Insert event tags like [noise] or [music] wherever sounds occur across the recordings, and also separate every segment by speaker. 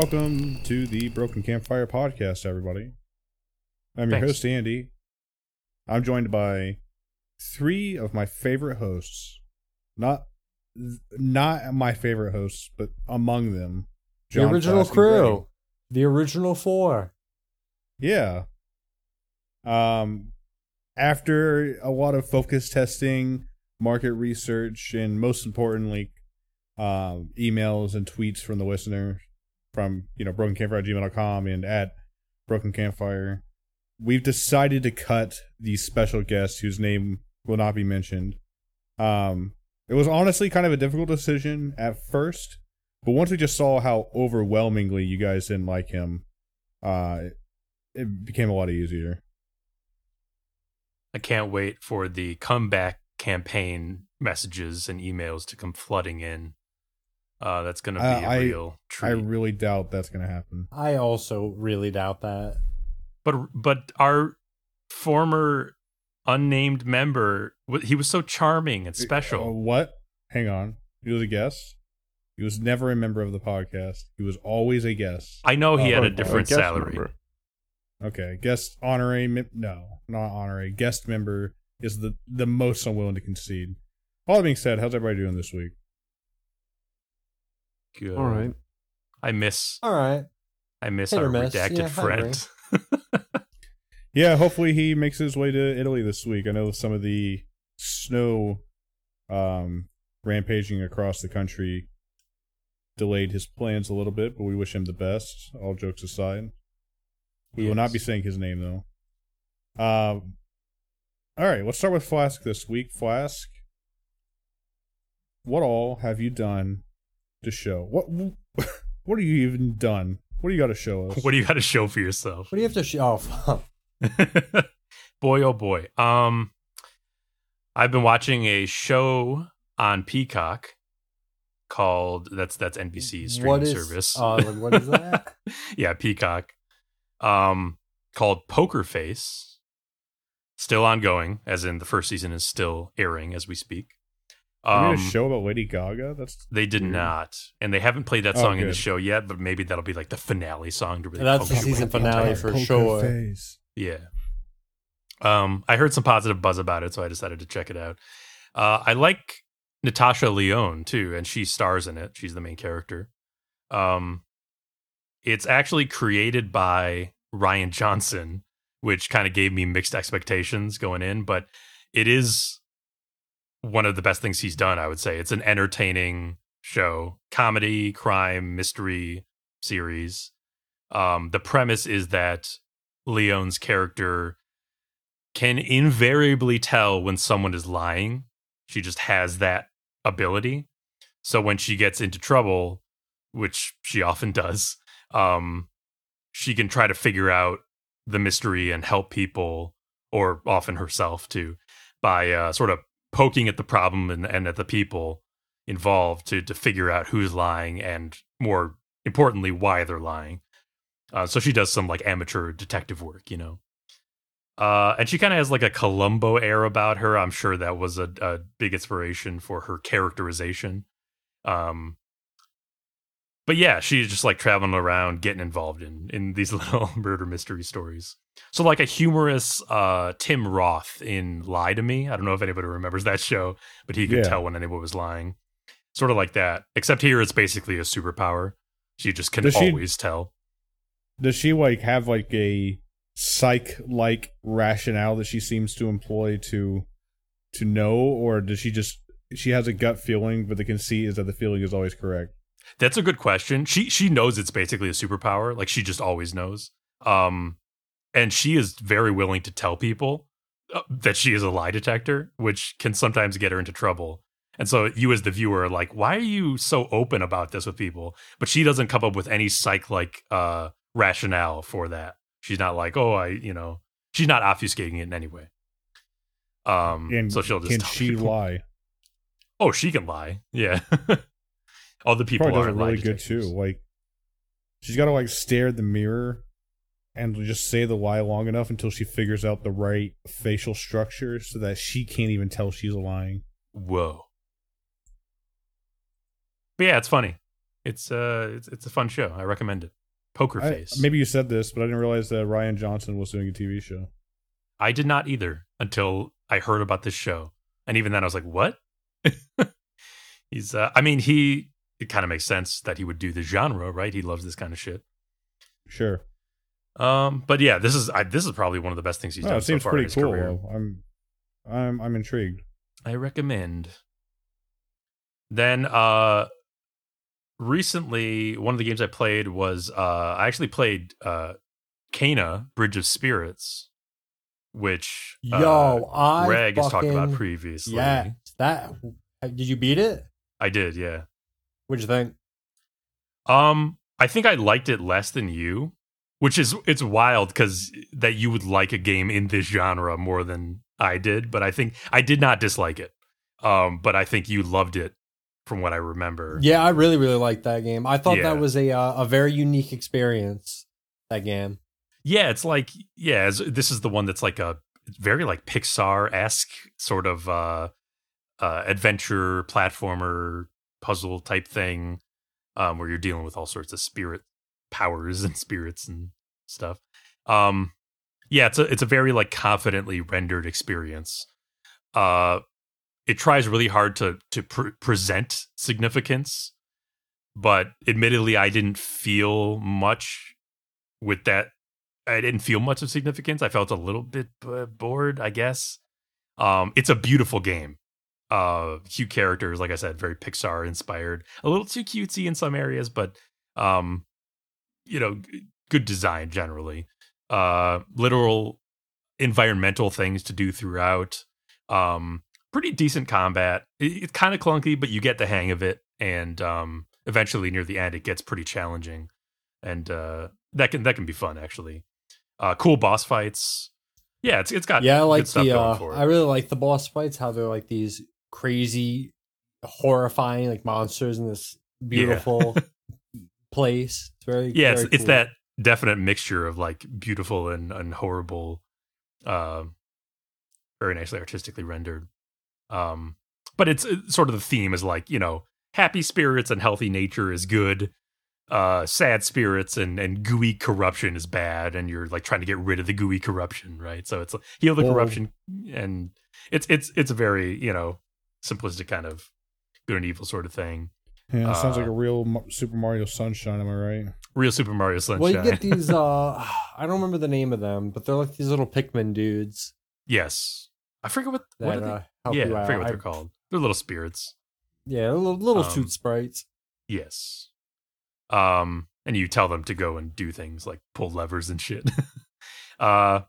Speaker 1: Welcome to the Broken Campfire Podcast, everybody. I'm your
Speaker 2: Thanks.
Speaker 1: host, Andy. I'm joined by three of my favorite hosts. Not not my favorite hosts, but among them.
Speaker 3: The original
Speaker 1: Flask and Greg.
Speaker 3: crew. The original four.
Speaker 1: Yeah. Um after a lot of focus testing, market research, and most importantly, um, emails and tweets from the listener from, you know, brokencampfire@gmail.com and at Broken Campfire, we've decided to cut the special guest whose name will not be mentioned. Um it was honestly kind of a difficult decision at first, but once we just saw how overwhelmingly you guys didn't like him, uh it became a lot easier.
Speaker 2: I can't wait for the comeback campaign messages and emails to come flooding in. Uh, that's going to be
Speaker 1: Uh,
Speaker 2: a
Speaker 1: I-
Speaker 2: real
Speaker 1: I
Speaker 2: treat.
Speaker 1: really doubt that's going to happen.
Speaker 3: I also really doubt that.
Speaker 2: but but our former unnamed member, he was so charming and
Speaker 1: Uh,
Speaker 2: special.
Speaker 1: what? Hang on. He was a guest. He was never a member of the podcast. He was always a guest.
Speaker 2: I know he
Speaker 1: Oh,
Speaker 2: had a different
Speaker 4: guest
Speaker 2: salary.
Speaker 4: member.
Speaker 1: Okay, guest honorary. mem- No, not honorary. Guest member is the the most I'm willing to concede. All that being said, how's everybody doing this week?
Speaker 2: Good.
Speaker 4: All right.
Speaker 2: I miss
Speaker 3: All right.
Speaker 2: I miss
Speaker 3: Hit
Speaker 2: our
Speaker 3: miss.
Speaker 2: redacted
Speaker 3: Yeah,
Speaker 2: friend. [laughs]
Speaker 1: Yeah, hopefully he makes his way to Italy this week. I know some of the snow um, rampaging across the country delayed his plans a little bit, but we wish him the best. All jokes aside, we will not be saying his name though. Um, all right, let's start with Flask this week. Flask, what all have you done to show? What [laughs] what have you even done? What do you got to show us?
Speaker 2: what do you got to show for yourself?
Speaker 3: What do you have to show? Oh, [laughs]
Speaker 2: boy oh boy um i've been watching a show on peacock called that's that's nbc's streaming
Speaker 3: what is,
Speaker 2: service
Speaker 3: Uh, like, what is that? [laughs]
Speaker 2: yeah peacock um called poker face still ongoing as in the first season is still airing as we speak
Speaker 1: You
Speaker 2: um
Speaker 1: a show about Lady Gaga. That's
Speaker 2: they did
Speaker 1: weird.
Speaker 2: not and they haven't played that
Speaker 1: Oh,
Speaker 2: song in the show yet but maybe that'll be like the finale song to really
Speaker 3: That's the season
Speaker 2: in.
Speaker 3: finale for sure.
Speaker 1: Face.
Speaker 2: Yeah. Um, I heard some positive buzz about it, so I decided to check it out. Uh, I like Natasha Lyonne too, and she stars in it. She's the main character. Um, it's actually created by Rian Johnson, which kind of gave me mixed expectations going in, but it is one of the best things he's done. I would say it's an entertaining show, comedy, crime, mystery series. Um, the premise is that Lyonne's character can invariably tell when someone is lying. She just has that ability. So when she gets into trouble, which she often does, um, she can try to figure out the mystery and help people, or often herself too, by uh, sort of poking at the problem and, and at the people involved to to figure out who's lying and more importantly why they're lying. Uh, so she does some like amateur detective work, you know. Uh, and she kind of has like a Columbo air about her. I'm sure that was a, a big inspiration for her characterization. Um, but yeah, she's just like traveling around, getting involved in in these [laughs] little murder mystery stories. So like a humorous uh, Tim Roth in Lie to Me. I don't know if anybody remembers that show, but he could
Speaker 1: Yeah.
Speaker 2: tell when anyone was lying. Sort of like that, except here it's basically a superpower. She just can
Speaker 1: Does she-
Speaker 2: always tell.
Speaker 1: Does she like have like a psych like rationale that she seems to employ to to know, or does she just she has a gut feeling, but the conceit is that the feeling is always correct?
Speaker 2: That's a good question. She she knows it's basically a superpower. Like she just always knows. Um, and she is very willing to tell people uh, that she is a lie detector, which can sometimes get her into trouble. And so you as the viewer are like, why are you so open about this with people? But she doesn't come up with any psych like uh rationale for that. She's not like, oh, I, you know, she's not obfuscating it in any way. Um,
Speaker 1: And
Speaker 2: so she'll just
Speaker 1: can she
Speaker 2: people.
Speaker 1: lie?
Speaker 2: Oh, she can lie. Yeah. [laughs] Other people
Speaker 1: Probably does it really good too. Like she's got to like stare at the mirror and just say the lie long enough until she figures out the right facial structure so that she can't even tell she's lying.
Speaker 2: Whoa. But yeah, it's funny. It's uh, it's it's a fun show. I recommend it. Poker
Speaker 1: I-
Speaker 2: Face.
Speaker 1: maybe you said this, but I didn't realize that Rian Johnson was doing a TV show.
Speaker 2: I did not either until I heard about this show, and even then I was like, "What?" [laughs] He's. Uh, I mean, he. It kind of makes sense that he would do the genre, right? He loves this kind of shit.
Speaker 1: Sure.
Speaker 2: Um, but yeah, this is I, this is probably one of the best things he's
Speaker 1: Oh,
Speaker 2: done
Speaker 1: it seems
Speaker 2: so far in
Speaker 1: pretty
Speaker 2: his
Speaker 1: cool.
Speaker 2: career.
Speaker 1: I'm, I'm, I'm intrigued.
Speaker 2: I recommend. Then uh recently one of the games I played was uh I actually played uh Kena Bridge of Spirits which uh,
Speaker 3: Yo, I
Speaker 2: Greg has talked about previously.
Speaker 3: Yeah, that. Did you beat it?
Speaker 2: I did, yeah.
Speaker 3: What'd you think?
Speaker 2: Um I think I liked it less than you, which is it's wild cuz that you would like a game in this genre more than I did, but I think I did not dislike it. Um but I think you loved it from what I remember.
Speaker 3: Yeah, I really, really liked that game. I thought
Speaker 2: Yeah.
Speaker 3: that was a uh, a very unique experience. That game.
Speaker 2: Yeah, it's like yeah, it's- this is the one that's like a very like Pixar esque sort of uh, uh, adventure platformer puzzle type thing, um, where you're dealing with all sorts of spirit powers [laughs] and spirits and stuff. Um, yeah, it's a it's a very like confidently rendered experience. Uh, it tries really hard to to pre- present significance, but admittedly, I didn't feel much with that I didn't feel much of significance. I felt a little bit bored, I guess. Um, it's a beautiful game. Uh, cute characters, like I said, very Pixar inspired. A little too cutesy in some areas, but um, you know, g- good design generally. Uh, literal environmental things to do throughout. Um, pretty decent combat. It- it's kind of clunky, but you get the hang of it, and um, eventually near the end, it gets pretty challenging, and uh, that can that can be fun actually. Uh, cool boss fights. Yeah, it's it's got
Speaker 3: yeah, I like the. Uh. I really like the boss fights. How they're like these crazy, horrifying like monsters in this [laughs] beautiful place. It's very
Speaker 2: yeah, it's,
Speaker 3: very
Speaker 2: it's
Speaker 3: cool.
Speaker 2: that definite mixture of like beautiful and, and horrible, uh, very nicely artistically rendered. Um, but it's, it's sort of the theme is like you know happy spirits and healthy nature is good. Uh, sad spirits and and gooey corruption is bad, and you're like trying to get rid of the gooey corruption, right? So it's like, heal the corruption, and it's it's it's a very you know simplistic kind of good and evil sort of thing.
Speaker 1: Yeah, it sounds like
Speaker 2: Uh,
Speaker 1: a real Super Mario Sunshine. Am I right?
Speaker 2: Real Super Mario Sunshine.
Speaker 3: Well, you get these. uh [laughs] I don't remember the name of them, but they're like these little Pikmin dudes
Speaker 2: yes, I forget what what are they?
Speaker 3: uh, help
Speaker 2: yeah,
Speaker 3: you
Speaker 2: I
Speaker 3: out.
Speaker 2: forget what they're called. They're little spirits.
Speaker 3: yeah, little, little
Speaker 2: Um,
Speaker 3: suit sprites.
Speaker 2: Yes. Um, and you tell them to go and do things like pull levers and shit. [laughs] uh,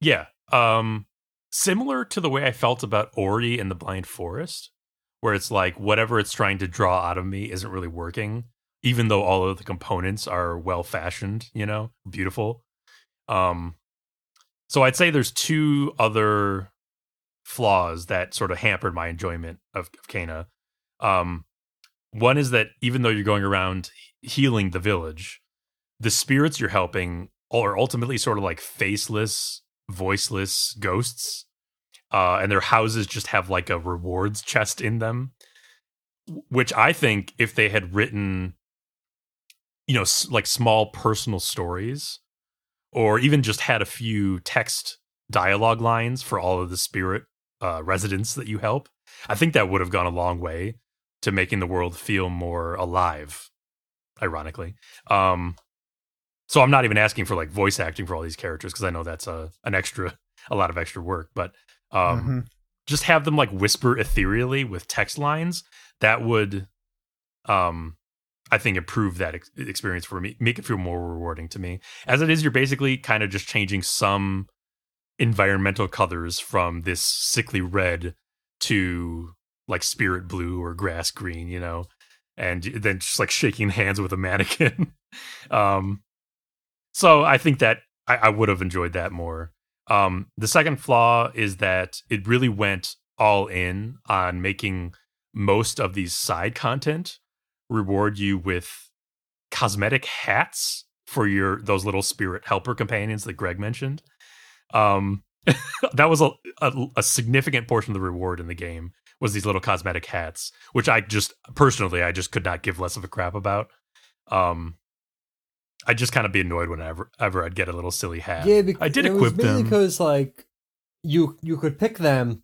Speaker 2: yeah. Um, similar to the way I felt about Ori and the Blind Forest, where it's like whatever it's trying to draw out of me isn't really working, even though all of the components are well fashioned, you know, beautiful. Um, so I'd say there's two other flaws that sort of hampered my enjoyment of, of Kena. Um, one is that even though you're going around healing the village, the spirits you're helping are ultimately sort of like faceless, voiceless ghosts. Uh, and their houses just have like a rewards chest in them, which I think if they had written, you know, s- like small personal stories, or even just had a few text dialogue lines for all of the spirit uh, residents that you help, I think that would have gone a long way to making the world feel more alive. Ironically, um, so I'm not even asking for like voice acting for all these characters because I know that's a an extra, a lot of extra work. But um,
Speaker 1: Mhm.
Speaker 2: just have them like whisper ethereally with text lines that would, um, I think improve that ex- experience for me, make it feel more rewarding to me. As it is, you're basically kind of just changing some environmental colors from this sickly red to like spirit blue or grass green, you know, and then just like shaking [laughs] hands with a mannequin. [laughs] um, so I think that I, I would have enjoyed that more. Um, the second flaw is that it really went all in on making most of these side content reward you with cosmetic hats for your those little spirit helper companions that Greg mentioned. Um, [laughs] that was a, a a significant portion of the reward in the game was these little cosmetic hats, which I just personally I just could not give less of a crap about. Um, I'd just kind of be annoyed whenever ever I'd get a little silly hat.
Speaker 3: Yeah, bec-
Speaker 2: I did
Speaker 3: it was
Speaker 2: equip
Speaker 3: mainly
Speaker 2: them.
Speaker 3: because like you you could pick them,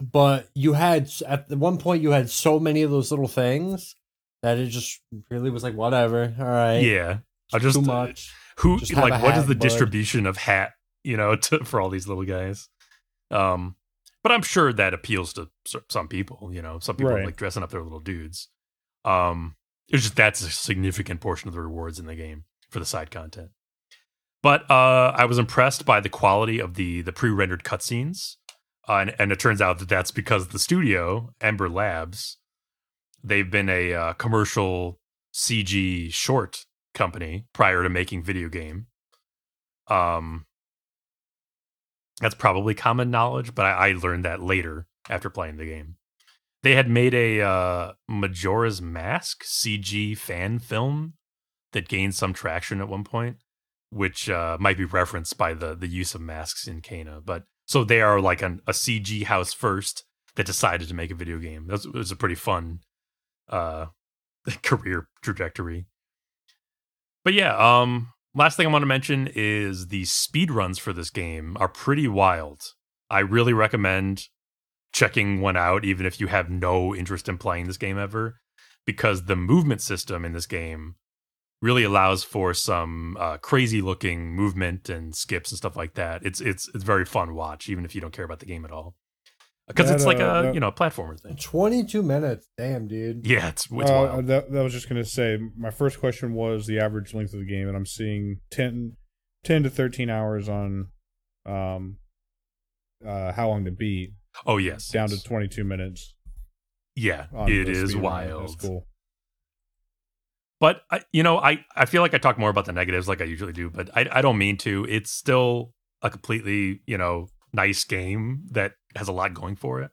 Speaker 3: but you had at the one point you had so many of those little things that it just really was like whatever. All right,
Speaker 2: yeah, I just uh,
Speaker 3: too much.
Speaker 2: who
Speaker 3: Just
Speaker 2: like what is
Speaker 3: hat,
Speaker 2: the
Speaker 3: bud.
Speaker 2: distribution of hat you know [laughs] to, for all these little guys um but i'm sure that appeals to some people you know some people
Speaker 1: Right.
Speaker 2: like dressing up their little dudes um it's just that's a significant portion of the rewards in the game for the side content but uh i was impressed by the quality of the the pre-rendered cutscenes uh, and, and it turns out that that's because the studio ember labs they've been a uh, commercial cg short company prior to making video game. Um, that's probably common knowledge, but I, I learned that later after playing the game. They had made a uh, Majora's Mask CG fan film that gained some traction at one point, which uh, might be referenced by the the use of masks in Kena. But so they are like an, a CG house first that decided to make a video game. That was, it was a pretty fun uh, [laughs] career trajectory. But yeah, um, last thing I want to mention is the speed runs for this game are pretty wild. I really recommend checking one out, even if you have no interest in playing this game ever, because the movement system in this game really allows for some uh, crazy looking movement and skips and stuff like that. It's it's it's very fun watch, even if you don't care about the game at all, because it's like
Speaker 1: uh,
Speaker 2: a
Speaker 1: that-
Speaker 2: you know a platformer thing.
Speaker 3: Twenty two minutes, damn dude.
Speaker 2: Yeah, it's it's
Speaker 1: Uh,
Speaker 2: wild.
Speaker 1: that, that was just going to say my first question was the average length of the game and i'm seeing 10, 10 to 13 hours on um uh how long to beat
Speaker 2: Oh yes,
Speaker 1: down
Speaker 2: yes.
Speaker 1: to 22 minutes
Speaker 2: yeah,
Speaker 1: on
Speaker 2: it
Speaker 1: the
Speaker 2: is
Speaker 1: speed run.
Speaker 2: wild.
Speaker 1: that's cool
Speaker 2: But I, you know, I I feel like I talk more about the negatives like I usually do, but I I don't mean to. It's still a completely you know nice game that has a lot going for it,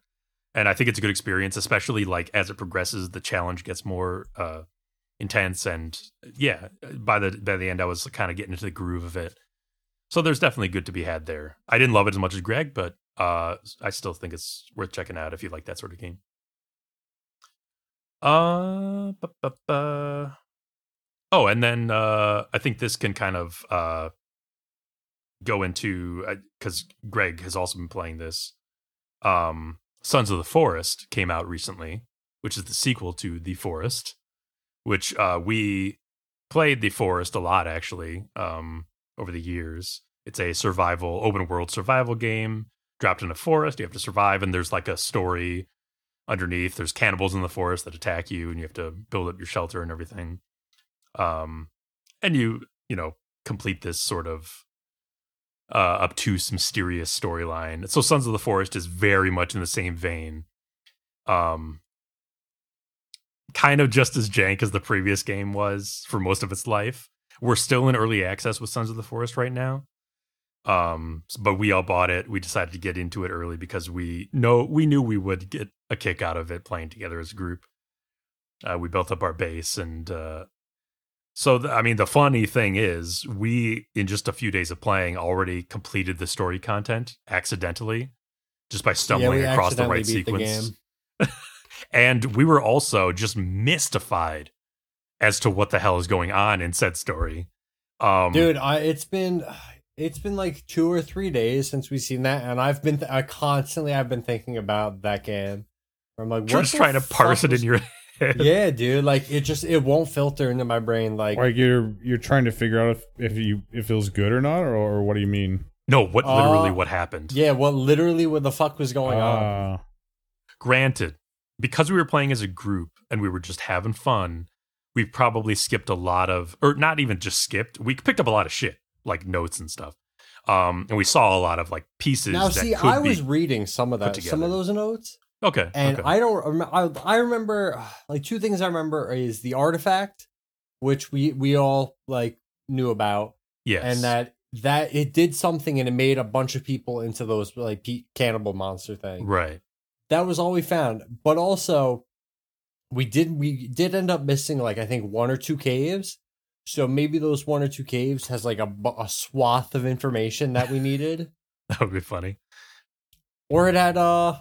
Speaker 2: and I think it's a good experience, especially like as it progresses, the challenge gets more uh intense, and yeah, by the by the end, I was kind of getting into the groove of it. So there's definitely good to be had there. I didn't love it as much as Greg, but uh I still think it's worth checking out if you like that sort of game. Uh, bu- bu- bu- Oh, and then uh, I think this can kind of uh, go into because Greg has also been playing this. Um, Sons of the Forest came out recently, which is the sequel to The Forest, which uh, we played The Forest a lot actually um, over the years. It's a survival, open world survival game. Dropped in a forest, you have to survive, and there's like a story underneath. There's cannibals in the forest that attack you, and you have to build up your shelter and everything um and you you know complete this sort of uh obtuse mysterious storyline. So sons of the forest is very much in the same vein. Um kind of just as jank as the previous game was for most of its life. We're still in early access with sons of the forest right now. Um but we all bought it. We decided to get into it early because we know we knew we would get a kick out of it playing together as a group. Uh, we built up our base and uh so, th- I mean, the funny thing is, we, in just a few days of playing, already completed the story content accidentally just by stumbling
Speaker 3: we
Speaker 2: across the right
Speaker 3: beat the
Speaker 2: sequence. [laughs] and we were also just mystified as to what the hell is going on in said story. Um,
Speaker 3: dude I, it's been [sighs] it's been like two or three days since we've seen that and i've been i constantly i've been thinking about that game i'm like what
Speaker 2: just trying to parse it in your head. [laughs]
Speaker 3: yeah dude like it just it won't filter into my brain like
Speaker 1: like you're you're trying to figure out if, if you if it feels good or not or, or what do you mean
Speaker 2: No, what literally
Speaker 3: Uh,
Speaker 2: what happened.
Speaker 3: yeah what literally what the fuck was going on
Speaker 1: Uh,
Speaker 2: Granted, because we were playing as a group and we were just having fun, we probably skipped a lot of, or not even just skipped. We picked up a lot of shit, like notes and stuff. Um, and we saw a lot of like pieces.
Speaker 3: now
Speaker 2: that
Speaker 3: see
Speaker 2: could
Speaker 3: i was reading some of that some of
Speaker 2: together.
Speaker 3: those notes
Speaker 2: okay,
Speaker 3: and
Speaker 2: okay.
Speaker 3: I don't. I, I remember [sighs] like two things. I remember is the artifact, which we we all like knew about,
Speaker 2: yes,
Speaker 3: and that that it did something and it made a bunch of people into those like cannibal monster thing.
Speaker 2: right.
Speaker 3: That was all we found. But also, we did we did end up missing like I think one or two caves. So maybe those one or two caves has like a, a swath of information that we needed, [laughs]
Speaker 2: That would be funny.
Speaker 3: or it had uh,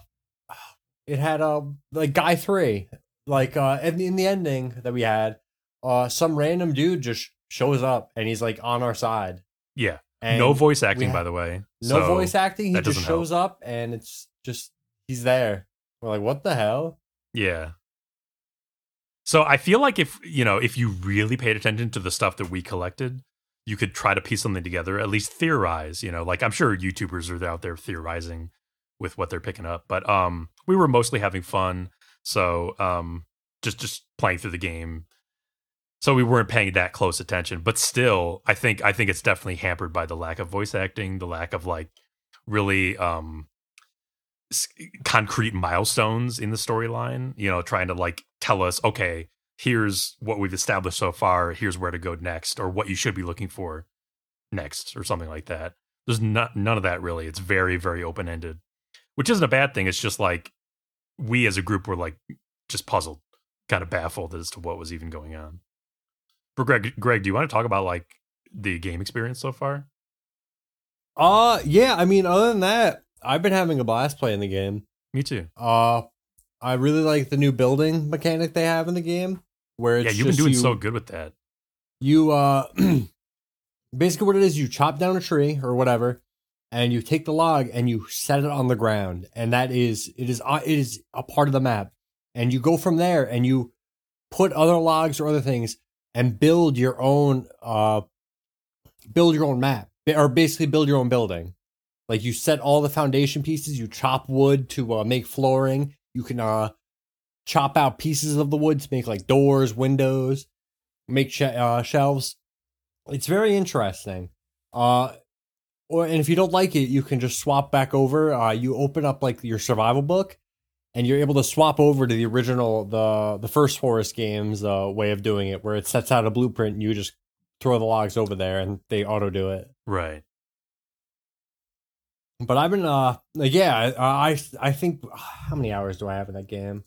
Speaker 3: it had uh like guy three, like uh in, in the ending that we had, uh some random dude just shows up and he's like on our side.
Speaker 2: Yeah.
Speaker 3: And
Speaker 2: no voice acting, by the way.
Speaker 3: no
Speaker 2: So,
Speaker 3: voice acting. He just shows up and it's just he's there. We're like, what the hell?
Speaker 2: Yeah. So I feel like if you know if you really paid attention to the stuff that we collected, you could try to piece something together. At least theorize. You know, like I'm sure YouTubers are out there theorizing with what they're picking up, but um, we were mostly having fun. So um, just just playing through the game. So we weren't paying that close attention, but still, I think I think it's definitely hampered by the lack of voice acting, the lack of like really um concrete milestones in the storyline you know trying to like tell us okay here's what we've established so far here's where to go next or what you should be looking for next or something like that there's not none of that really it's very very open ended which isn't a bad thing it's just like we as a group were like just puzzled kind of baffled as to what was even going on. But greg greg do you want to talk about like the game experience so far?
Speaker 3: Uh yeah, I mean other than that, I've been having a blast playing the game.
Speaker 2: me too.
Speaker 3: Uh I really like the new building mechanic they have in the game where it's
Speaker 2: yeah you've been doing
Speaker 3: you,
Speaker 2: so good with that.
Speaker 3: You uh [clears throat] basically what it is you chop down a tree or whatever and you take the log and you set it on the ground and that is it is uh, it is a part of the map. And you go from there and you put other logs or other things and build your own uh build your own map or basically build your own building. Like you set all the foundation pieces you chop wood to uh, make flooring. You can uh chop out pieces of the wood to make like doors windows make sh- uh, shelves. It's very interesting. Uh or and if you don't like it you can just swap back over. Uh you open up like your survival book and you're able to swap over to the original the the first forest games uh way of doing it where it sets out a blueprint and you just throw the logs over there and they auto do it.
Speaker 2: Right.
Speaker 3: But I've been uh like yeah I I, I think how many hours do I have in that game?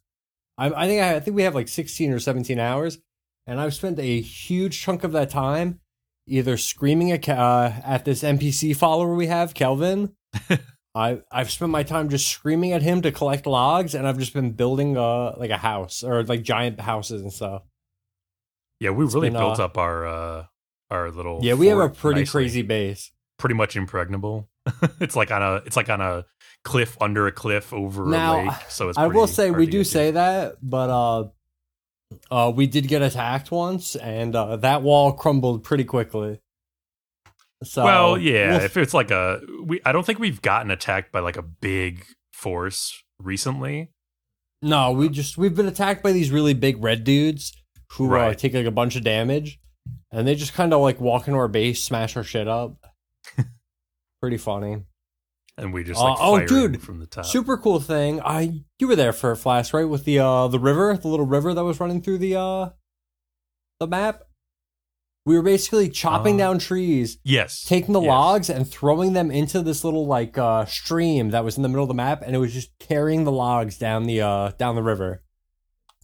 Speaker 3: I I think I, I think we have like sixteen or seventeen hours, and I've spent a huge chunk of that time either screaming at uh, at this NPC follower we have Kelvin. [laughs] I I've spent my time just screaming at him to collect logs, and I've just been building uh like a house or like giant houses and stuff.
Speaker 2: Yeah, we
Speaker 3: It's
Speaker 2: really
Speaker 3: been,
Speaker 2: built
Speaker 3: uh,
Speaker 2: up our uh our little
Speaker 3: Yeah, we have a pretty
Speaker 2: nicely.
Speaker 3: crazy base.
Speaker 2: pretty much impregnable. [laughs] it's like on a it's like on a cliff under a cliff over
Speaker 3: Now,
Speaker 2: a lake. So it's
Speaker 3: I will say we do say that, but uh, uh, we did get attacked once, and uh, that wall crumbled pretty quickly. So
Speaker 2: well, yeah,
Speaker 3: we'll-
Speaker 2: if it's like a we I don't think we've gotten attacked by like a big force recently.
Speaker 3: no, we just we've been attacked by these really big red dudes who uh, take like a bunch of damage, and they just kind of like walk into our base, smash our shit up. [laughs] pretty funny.
Speaker 2: And we just
Speaker 3: Uh,
Speaker 2: like
Speaker 3: oh,
Speaker 2: firing
Speaker 3: dude,
Speaker 2: from the top.
Speaker 3: Super cool thing. I you were there for a Flash, right? With the uh the river, the little river that was running through the uh the map. We were basically chopping
Speaker 2: Uh,
Speaker 3: down trees,
Speaker 2: Yes.
Speaker 3: taking the
Speaker 2: yes.
Speaker 3: logs and throwing them into this little like uh stream that was in the middle of the map, and it was just carrying the logs down the uh down the river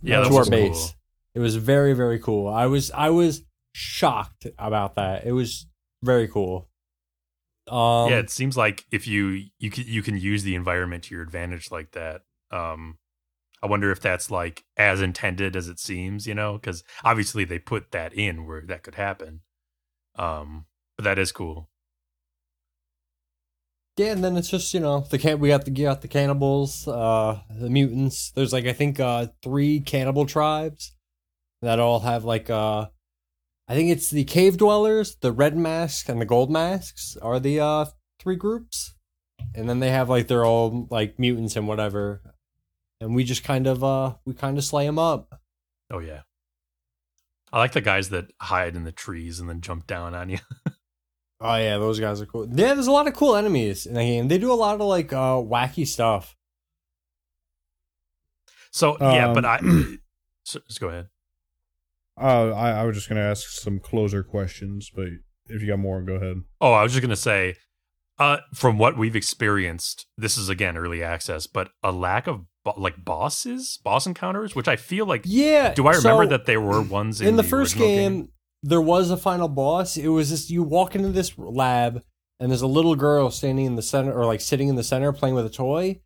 Speaker 2: Yeah,
Speaker 3: to our base.
Speaker 2: cool.
Speaker 3: It was very very cool. I was I was shocked about that. It was very cool. Um,
Speaker 2: yeah, it seems like if you you can you can use the environment to your advantage like that. Um, I wonder if that's like as intended as it seems, you know, because obviously they put that in where that could happen. Um, but that is cool.
Speaker 3: Yeah, and then it's just you know the can we got the got the cannibals, uh, the mutants. There's like I think uh three cannibal tribes that all have like uh, I think it's the cave dwellers, the red masks, and the gold masks are the uh three groups, and then they have like their own like mutants and whatever, and we just kind of uh we kind of slay them up.
Speaker 2: Oh yeah, I like the guys that hide in the trees and then jump down on you. [laughs]
Speaker 3: Oh yeah, those guys are cool. Yeah, there's a lot of cool enemies in the game. They do a lot of like uh wacky stuff.
Speaker 2: So yeah,
Speaker 1: Um,
Speaker 2: but I [clears throat] so, just go ahead.
Speaker 1: Uh, I, I was just gonna ask some closer questions, but if you got more, go ahead.
Speaker 2: Oh, I was just gonna say, uh, from what we've experienced, this is again early access, but a lack of bo- like bosses, boss encounters, which I feel like.
Speaker 3: Yeah.
Speaker 2: Do I remember
Speaker 3: so-
Speaker 2: that there were ones in,
Speaker 3: in the, first
Speaker 2: original
Speaker 3: game, there was a final boss. It was just you walk into this lab and there's a little girl standing in the center or like sitting in the center playing with a toy,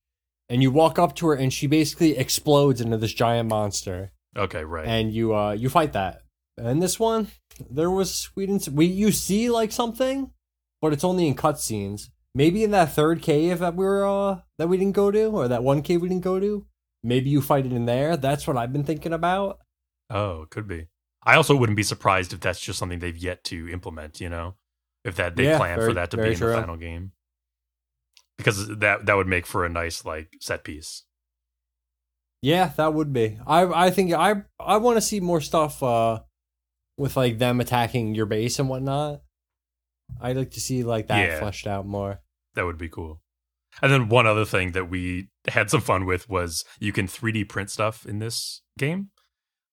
Speaker 3: and you walk up to her, and she basically explodes into this giant monster,
Speaker 2: Okay, right.
Speaker 3: and you uh you fight that. And this one, there was we didn't we you see like something, but it's only in cutscenes. Maybe in that third cave that we were uh that we didn't go to, or that one cave we didn't go to. Maybe you fight it in there. That's what I've been thinking about.
Speaker 2: oh, could be. I also wouldn't be surprised if that's just something they've yet to implement. You know, if that they
Speaker 3: Yeah,
Speaker 2: plan
Speaker 3: very-
Speaker 2: for that to be in
Speaker 3: true.
Speaker 2: the final game, because that that would make for a nice like set piece.
Speaker 3: Yeah, that would be. I I think I I want to see more stuff uh with like them attacking your base and whatnot. I'd like to see like that
Speaker 2: Yeah.
Speaker 3: fleshed out more.
Speaker 2: That would be cool. And then one other thing that we had some fun with was you can 3D print stuff in this game.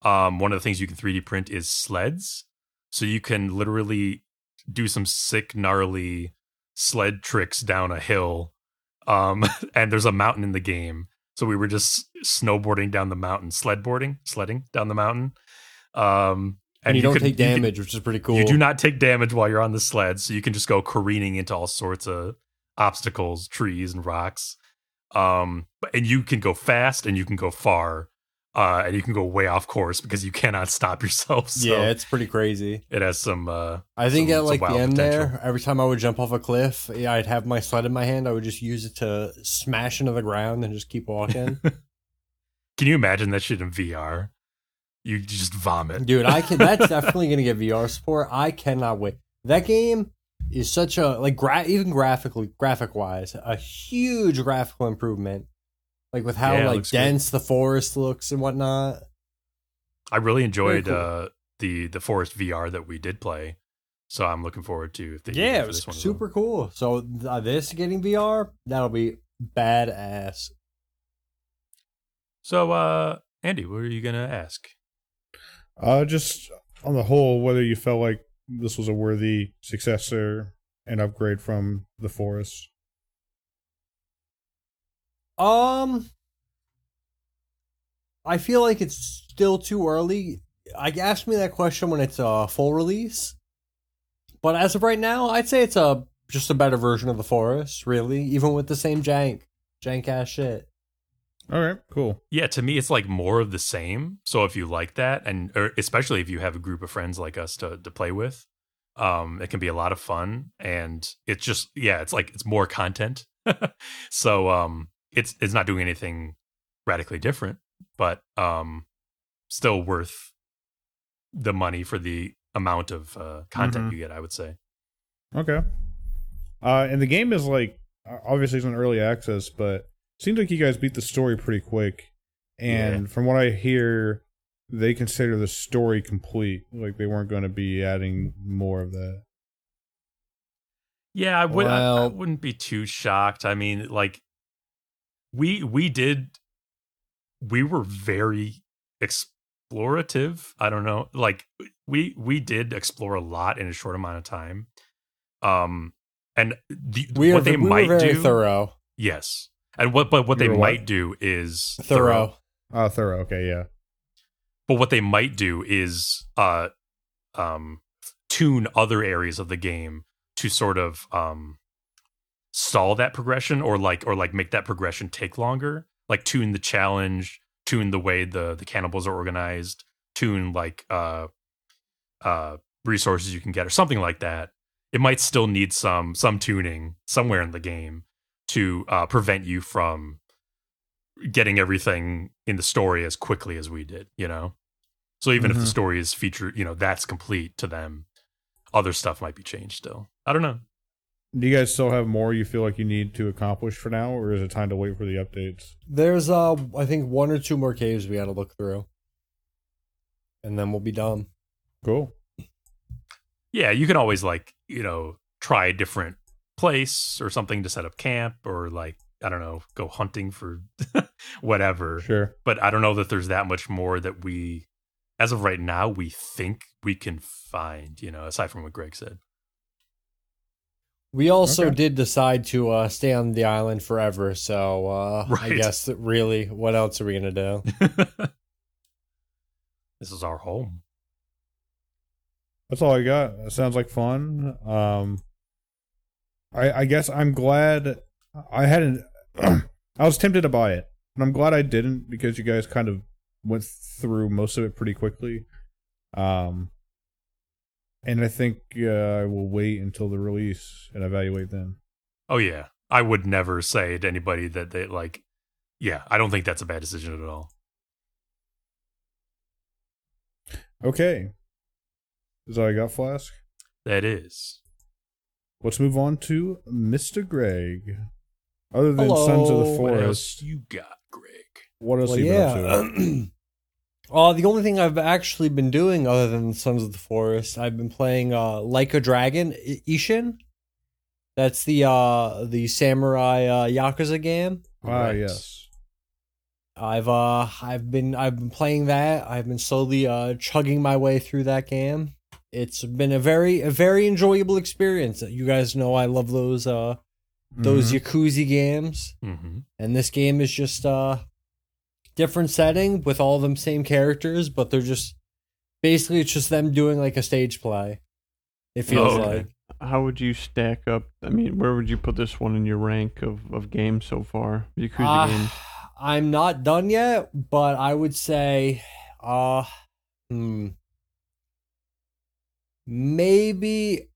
Speaker 2: Um, one of the things you can 3D print is sleds. So you can literally do some sick, gnarly sled tricks down a hill. Um, [laughs] and there's a mountain in the game. So we were just snowboarding down the mountain, sledboarding, sledding down the mountain. Um,
Speaker 3: And, you, don't
Speaker 2: can-
Speaker 3: take
Speaker 2: you
Speaker 3: damage, which is pretty cool.
Speaker 2: you do not take damage while you're on the sled, so you can just go careening into all sorts of obstacles, trees, and rocks. Um, but- and you can go fast and you can go far, uh, and you can go way off course because you cannot stop [laughs] yourself. So
Speaker 3: yeah, it's pretty crazy.
Speaker 2: it has some. Uh,
Speaker 3: I think
Speaker 2: some-
Speaker 3: at like the end
Speaker 2: potential.
Speaker 3: there, every time I would jump off a cliff, yeah, I'd have my sled in my hand. I would just use it to smash into the ground and just keep walking. [laughs]
Speaker 2: can you imagine that shit in VR? You just vomit.
Speaker 3: Dude, I can. That's [laughs] definitely gonna get VR support. I cannot wait. That game is such a like gra- even graphically graphic wise a huge graphical improvement. Like with how
Speaker 2: Yeah,
Speaker 3: like
Speaker 2: looks good.
Speaker 3: dense the forest looks and whatnot.
Speaker 2: I really enjoyed
Speaker 3: cool.
Speaker 2: uh, the the Forest VR that we did play, so I'm looking forward to if they
Speaker 3: Yeah, it was
Speaker 2: this one well.
Speaker 3: super cool. So uh, this getting VR, that'll be badass.
Speaker 2: So, uh, Andy, what are you gonna ask?
Speaker 1: Uh, just on the whole, whether you felt like this was a worthy successor and upgrade from the forest.
Speaker 3: Um, I feel like it's still too early. I asked me that question when it's a full release, but as of right now, I'd say it's a just a better version of the forest. Really, even with the same jank, jank ass shit.
Speaker 1: All right, cool.
Speaker 2: Yeah, to me, it's like more of the same. So if you like that, and or especially if you have a group of friends like us to to play with, um, it can be a lot of fun. And it's just yeah, it's like it's more content. [laughs] so um, it's it's not doing anything radically different, but um, still worth the money for the amount of uh, content
Speaker 1: Mhm.
Speaker 2: you get. I would say.
Speaker 1: Okay. Uh, and the game is like obviously it's in early access, but seems like you guys beat the story pretty quick. And from what I hear, they consider the story complete. Like they weren't going to be adding more of that.
Speaker 2: Yeah, I would. I, I wouldn't be too shocked. I mean, like we we did. We were very explorative. I don't know. Like we we did explore a lot in a short amount of time. Um, and the,
Speaker 3: We,
Speaker 2: what
Speaker 3: are,
Speaker 2: they
Speaker 3: we
Speaker 2: might
Speaker 3: were very
Speaker 2: do,
Speaker 3: thorough.
Speaker 2: yes, and what but what
Speaker 1: You
Speaker 2: they
Speaker 1: were what?
Speaker 2: might do is
Speaker 3: Thorough.
Speaker 1: Oh, thorough. Okay, yeah.
Speaker 2: but what they might do is uh um tune other areas of the game to sort of um stall that progression or like or like make that progression take longer? Like tune the challenge tune the way the the cannibals are organized tune like uh uh resources you can get or something like that. It might still need some some tuning somewhere in the game to uh prevent you from getting everything in the story as quickly as we did you know? So even if the
Speaker 1: Mhm.
Speaker 2: story is featured you know that's complete to them other stuff might be changed still. I don't know
Speaker 1: Do you guys still have more you feel like you need to accomplish for now, or is it time to wait for the updates?
Speaker 3: There's uh, I think one or two more caves we got to look through, and then we'll be done.
Speaker 1: Cool.
Speaker 2: yeah you can always like you know try a different place or something to set up camp or like i don't know go hunting for [laughs] whatever
Speaker 1: Sure.
Speaker 2: but i don't know that there's that much more that we as of right now we think we can find you know aside from what greg said
Speaker 3: We also
Speaker 1: Okay.
Speaker 3: did decide to uh, stay on the island forever, so uh, I guess that really, what else are we gonna do? [laughs]
Speaker 2: this is our home
Speaker 1: That's all I got. It sounds like fun. Um, I I guess I'm glad I hadn't. [clears throat] I was tempted to buy it, and I'm glad I didn't because you guys kind of went through most of it pretty quickly. Um, and I think uh, I will wait until the release and evaluate then.
Speaker 2: Oh yeah, I would never say to anybody that they like. Yeah, I don't think that's a bad decision at all.
Speaker 1: Okay, is all I got, Flask.
Speaker 2: That is.
Speaker 1: Let's move on to Mr. Greg. Other than
Speaker 3: Hello.
Speaker 1: Sons of the
Speaker 2: What else
Speaker 1: Forest,
Speaker 2: you got, Greg?
Speaker 1: what else
Speaker 3: Well,
Speaker 1: have you been up to? [clears throat]
Speaker 3: yeah. Uh, the only thing I've actually been doing other than Sons of the Forest, I've been playing uh, Like a Dragon I- Ishin. That's the uh, the samurai uh, yakuza game.
Speaker 1: Ah,
Speaker 2: Right.
Speaker 1: yes.
Speaker 3: I've uh I've been I've been playing that. I've been slowly uh chugging my way through that game. It's been a very a very enjoyable experience. You guys know I love those uh those
Speaker 1: Mhm.
Speaker 3: yakuza games.
Speaker 2: Mm-hmm.
Speaker 3: and this game is just uh different setting with all them same characters but they're just basically it's just them doing like a stage play it feels
Speaker 2: Oh, okay.
Speaker 3: like
Speaker 4: How would you stack up? I mean, where would you put this one in your rank of, of games so far? Yakuza
Speaker 3: Uh,
Speaker 4: games.
Speaker 3: i'm not done yet but i would say uh hmm maybe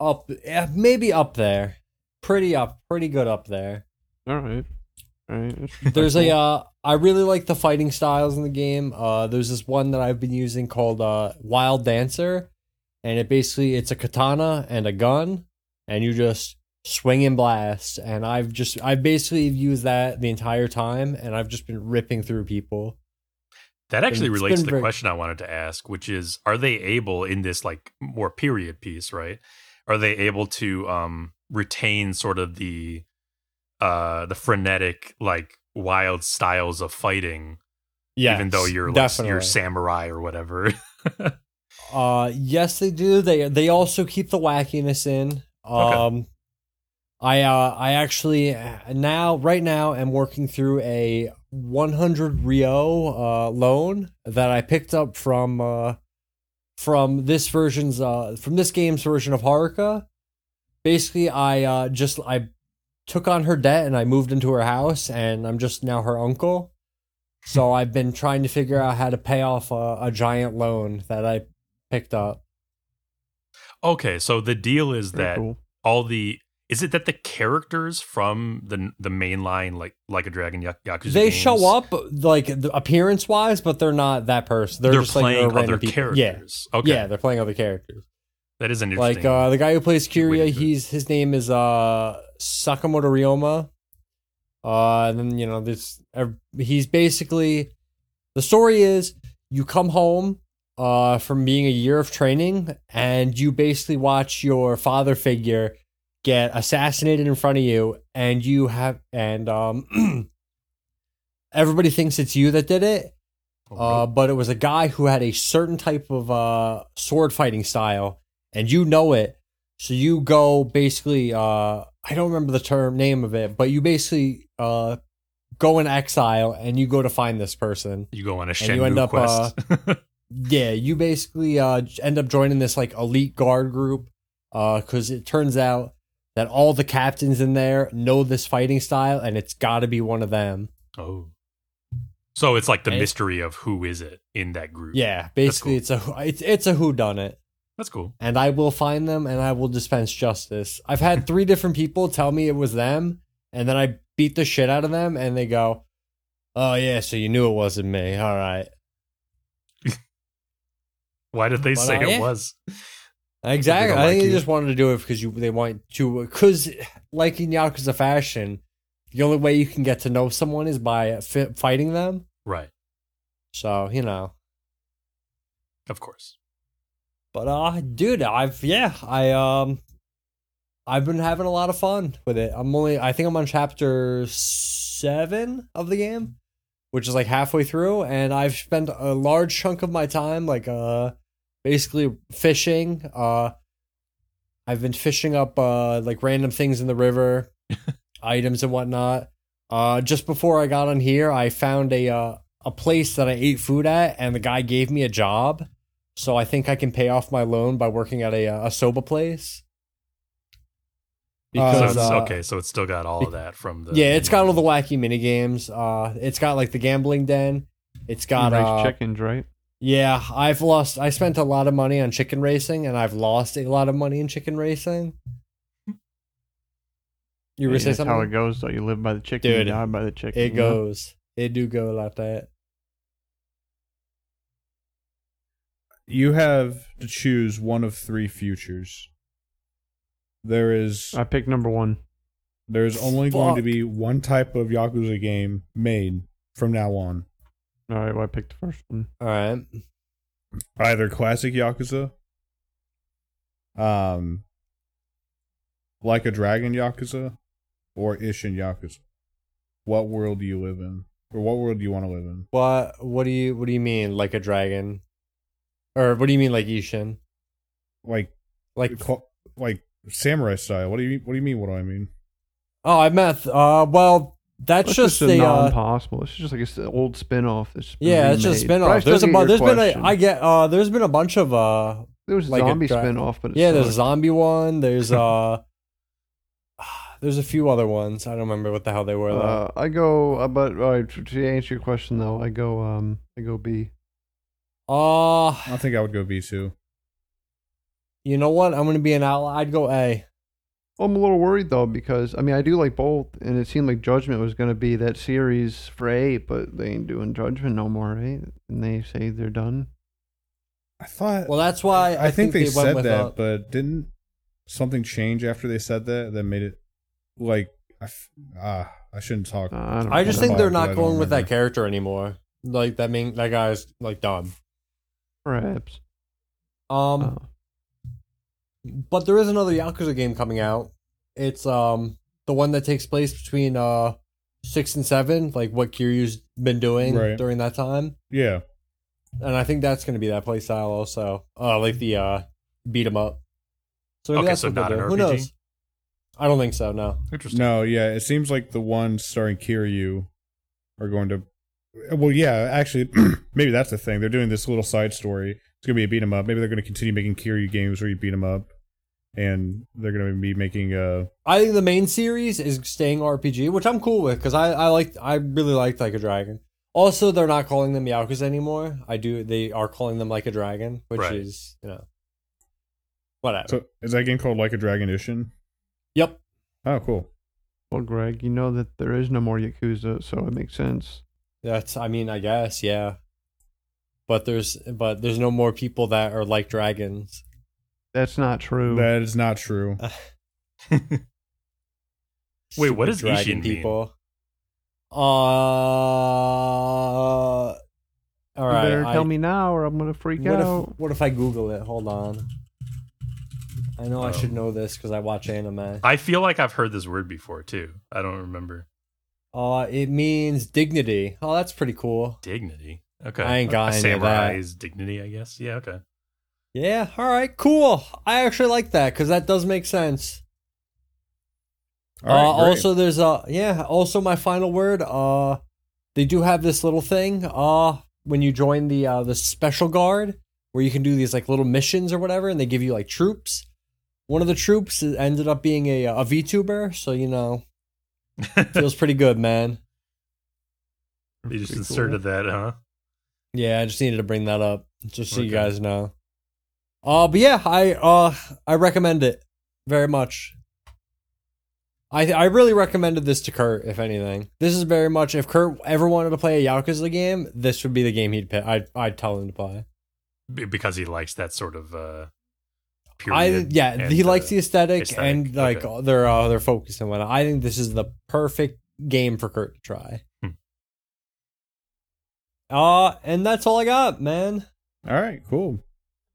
Speaker 3: up maybe up there pretty up pretty good up there
Speaker 4: All right, all right.
Speaker 3: There's a uh I really like the fighting styles in the game. Uh there's this one that I've been using called uh Wild Dancer and it basically it's a katana and a gun and you just swing and blast and I've just I've basically used that the entire time and I've just been ripping through people.
Speaker 2: That actually
Speaker 3: It's
Speaker 2: relates to the
Speaker 3: very-
Speaker 2: question I wanted to ask, which is: Are they able in this like more period piece, right? Are they able to um retain sort of the uh the frenetic like wild styles of fighting,
Speaker 3: Yeah.
Speaker 2: even though you're like, you're samurai or whatever? [laughs]
Speaker 3: Uh yes they do. They they also keep the wackiness in.
Speaker 2: Okay.
Speaker 3: Um I uh I actually uh, now right now am working through a 100 ryo uh loan that I picked up from uh from this version's uh from this game's version of Haruka. Basically I uh just I took on her debt and I moved into her house and I'm just now her uncle. So [laughs] I've been trying to figure out how to pay off a, a giant loan that I picked up.
Speaker 2: okay, so the deal is
Speaker 4: Very
Speaker 2: that
Speaker 4: cool.
Speaker 2: all the is it that the characters from the the mainline like like a dragon Ya- yakuza
Speaker 3: they
Speaker 2: games,
Speaker 3: show up like appearance wise, but they're not that person. They're,
Speaker 2: They're,
Speaker 3: just like
Speaker 2: playing
Speaker 3: they're
Speaker 2: other
Speaker 3: people.
Speaker 2: characters.
Speaker 3: Yeah,
Speaker 2: Okay,
Speaker 3: yeah, they're playing other characters.
Speaker 2: that is an interesting.
Speaker 3: Like uh, the guy who plays
Speaker 2: way to
Speaker 3: Kiryu,
Speaker 2: do it.
Speaker 3: he's his name is uh Sakamoto Ryoma. Uh, and then you know this. He's basically the story is you come home uh from being a year of training, and you basically watch your father figure get assassinated in front of you, and you have and um [clears throat] everybody thinks it's you that did it. Uh, but it was a guy who had a certain type of uh, sword fighting style, and you know it. So you go basically. Uh, I don't remember the term name of it, but you basically uh, go in exile and you go to find this person.
Speaker 2: you go on a
Speaker 3: and you end up, uh. [laughs] Yeah, you basically uh, end up joining this like elite guard group because it turns out that all the captains in there know this fighting style, and it's got to be one of them.
Speaker 2: oh, so it's like the
Speaker 3: And-
Speaker 2: mystery of who is it in that group.
Speaker 3: Yeah, basically
Speaker 2: cool.
Speaker 3: it's a it's it's a who done it.
Speaker 2: That's cool.
Speaker 3: and I will find them and I will dispense justice. I've had three [laughs] different people tell me it was them, and then I beat the shit out of them, and they go, "Oh yeah, so you knew it wasn't me. All right." [laughs]
Speaker 2: Why did they
Speaker 3: But,
Speaker 2: say
Speaker 3: uh,
Speaker 2: it
Speaker 3: yeah.
Speaker 2: was?
Speaker 3: Exactly. I
Speaker 2: like
Speaker 3: think
Speaker 2: you.
Speaker 3: they just wanted to do it because you they want to because like in Yakuza fashion, the only way you can get to know someone is by fi- fighting them.
Speaker 2: Right,
Speaker 3: So you know.
Speaker 2: of course.
Speaker 3: But uh dude, I've yeah, I um I've been having a lot of fun with it. I'm only I think I'm on chapter 7 of the game, which is like halfway through and I've spent a large chunk of my time like uh basically fishing. Uh I've been fishing up uh like random things in the river, [laughs] items and whatnot. Uh just before I got on here, I found a uh a place that I ate food at and the guy gave me a job. So I think I can pay off my loan by working at a uh, a soba place.
Speaker 2: So
Speaker 3: because
Speaker 2: it's,
Speaker 3: uh,
Speaker 2: okay, so it's still got all of that from the.
Speaker 3: yeah, it's got all the wacky mini games. Uh, it's got like the gambling den. It's got
Speaker 4: race
Speaker 3: uh,
Speaker 4: chickens, right?
Speaker 3: yeah. I've lost. I spent a lot of money on chicken racing, and I've lost a lot of money in chicken racing. You were
Speaker 4: Yeah,
Speaker 3: say
Speaker 4: that's how it goes. Though you live by the chicken,
Speaker 3: Dude,
Speaker 4: you die by the chicken.
Speaker 3: It
Speaker 4: you know?
Speaker 3: goes. It do go like that.
Speaker 1: You have to choose one of three futures. There is
Speaker 4: I picked number one.
Speaker 1: there's only going to be one type of Yakuza game made from now on.
Speaker 4: All right, well, I picked the first one.
Speaker 3: All right.
Speaker 1: Either classic Yakuza, um, like a Dragon Yakuza, or Ishin Yakuza. What world do you live in, or what world do you want to live in?
Speaker 3: What What do you What do you mean like a dragon? Or what do you mean like Ishin?
Speaker 1: Like,
Speaker 3: Like
Speaker 1: like samurai style. What do you What do you mean? What do I mean?
Speaker 3: oh, I meant. Uh, well, that's
Speaker 4: It's
Speaker 3: just,
Speaker 4: just, a
Speaker 3: the. Uh,
Speaker 4: non-possible. It's just like it's an old spin-off. That's been
Speaker 3: yeah, it's just a
Speaker 4: remade. But
Speaker 3: spinoff. There's a
Speaker 4: get
Speaker 3: bu-
Speaker 4: your
Speaker 3: there's been a
Speaker 4: question.
Speaker 3: I get uh there's been a bunch of uh
Speaker 4: There was a
Speaker 3: like a
Speaker 4: zombie
Speaker 3: dra-
Speaker 4: spin-off, but it
Speaker 3: yeah there's a zombie one there's uh [sighs] there's a few other ones I don't remember what the hell they were though.
Speaker 4: Uh, I go, uh, but uh, to to answer your question though, I go, um, I go B.
Speaker 3: Uh,
Speaker 1: I think I would go B two.
Speaker 3: you know what? I'm gonna be an outlier. I'd go A.
Speaker 4: I'm a little worried though because I mean I do like both, and it seemed like Judgment was going to be that series for eight, but they ain't doing Judgment no more, right? And they say they're done.
Speaker 1: I thought.
Speaker 3: Well, that's why I,
Speaker 1: I, think, they,
Speaker 3: went
Speaker 1: said
Speaker 3: with,
Speaker 1: that,
Speaker 3: uh,
Speaker 1: but didn't something change after they said that that made it like I f- ah I shouldn't talk.
Speaker 4: Uh, I, don't
Speaker 3: I just think they're not going with that character anymore. Like that mean that guy's like done.
Speaker 4: Perhaps.
Speaker 3: Um,
Speaker 4: Uh,
Speaker 3: but there is another Yakuza game coming out. It's um the one that takes place between uh six and seven, like what Kiryu's been doing
Speaker 1: Right.
Speaker 3: during that time.
Speaker 1: Yeah,
Speaker 3: And I think that's gonna be that play style also. Uh like the uh beat 'em up. So maybe
Speaker 2: Okay,
Speaker 3: that's
Speaker 2: so
Speaker 3: what they'll
Speaker 2: not an
Speaker 3: do. Who knows? I don't think so, no.
Speaker 2: Interesting.
Speaker 1: no, yeah. It seems like the ones starring Kiryu are going to. Well, yeah. Actually, [clears throat] maybe that's the thing. They're doing this little side story. It's gonna be a beat 'em up. Maybe they're gonna continue making Kiryu games where you beat 'em up, and they're gonna be making uh
Speaker 3: I think the main series is staying RPG, which I'm cool with because I I like I really liked Like a Dragon. Also, they're not calling them Yakuza anymore. I do they are calling them Like a Dragon, which
Speaker 2: Right.
Speaker 3: is you know whatever.
Speaker 1: So is that game called Like a Dragon Ishin?
Speaker 3: yep.
Speaker 1: Oh, cool.
Speaker 4: well, Greg, you know that there is no more Yakuza, so it makes sense.
Speaker 3: That's I mean I guess yeah, but there's but there's no more people that are like dragons.
Speaker 4: That's not true.
Speaker 1: That is not true. [laughs]
Speaker 2: Wait, what
Speaker 3: Stupid
Speaker 2: does Ishin mean?
Speaker 3: Uh, all
Speaker 4: you
Speaker 3: right.
Speaker 4: better
Speaker 3: I-
Speaker 4: tell me now, or I'm gonna freak
Speaker 3: What
Speaker 4: out.
Speaker 3: if what if I Google it? Hold on. I know I
Speaker 2: Oh.
Speaker 3: should know this because I watch anime.
Speaker 2: I feel like I've heard this word before too. I don't remember.
Speaker 3: Uh, it means dignity. Oh, that's pretty cool.
Speaker 2: Dignity. Okay.
Speaker 3: I ain't got
Speaker 2: a
Speaker 3: any of that.
Speaker 2: samurai's dignity, I guess. Yeah. Okay.
Speaker 3: Yeah. All right. Cool. I actually like that because that does make sense.
Speaker 1: All right,
Speaker 3: uh,
Speaker 1: great.
Speaker 3: also, there's a yeah. Also, my final word. Uh, they do have this little thing. Uh, when you join the uh the special guard, where you can do these like little missions or whatever, and they give you like troops. One of the troops ended up being a a VTuber, so you know feels pretty good, man.
Speaker 2: They just
Speaker 4: Pretty cool.
Speaker 2: inserted that, huh?
Speaker 3: Yeah, I just needed to bring that up just so you guys know. Uh, but yeah, I uh I recommend it very much. I I really recommended this to Kurt. If anything, this is very much if Kurt ever wanted to play a Yakuza game, this would be the game he'd pick. I'd I'd tell him to play.
Speaker 2: Because he likes that sort of uh
Speaker 3: I yeah,
Speaker 2: and,
Speaker 3: he likes
Speaker 2: uh,
Speaker 3: the aesthetic,
Speaker 2: aesthetic,
Speaker 3: and like
Speaker 2: okay.
Speaker 3: their uh, their focus and whatnot. I think this is the perfect game for Kurt to try.
Speaker 2: Hmm.
Speaker 3: Uh, and that's all I got, man.
Speaker 1: All right, cool.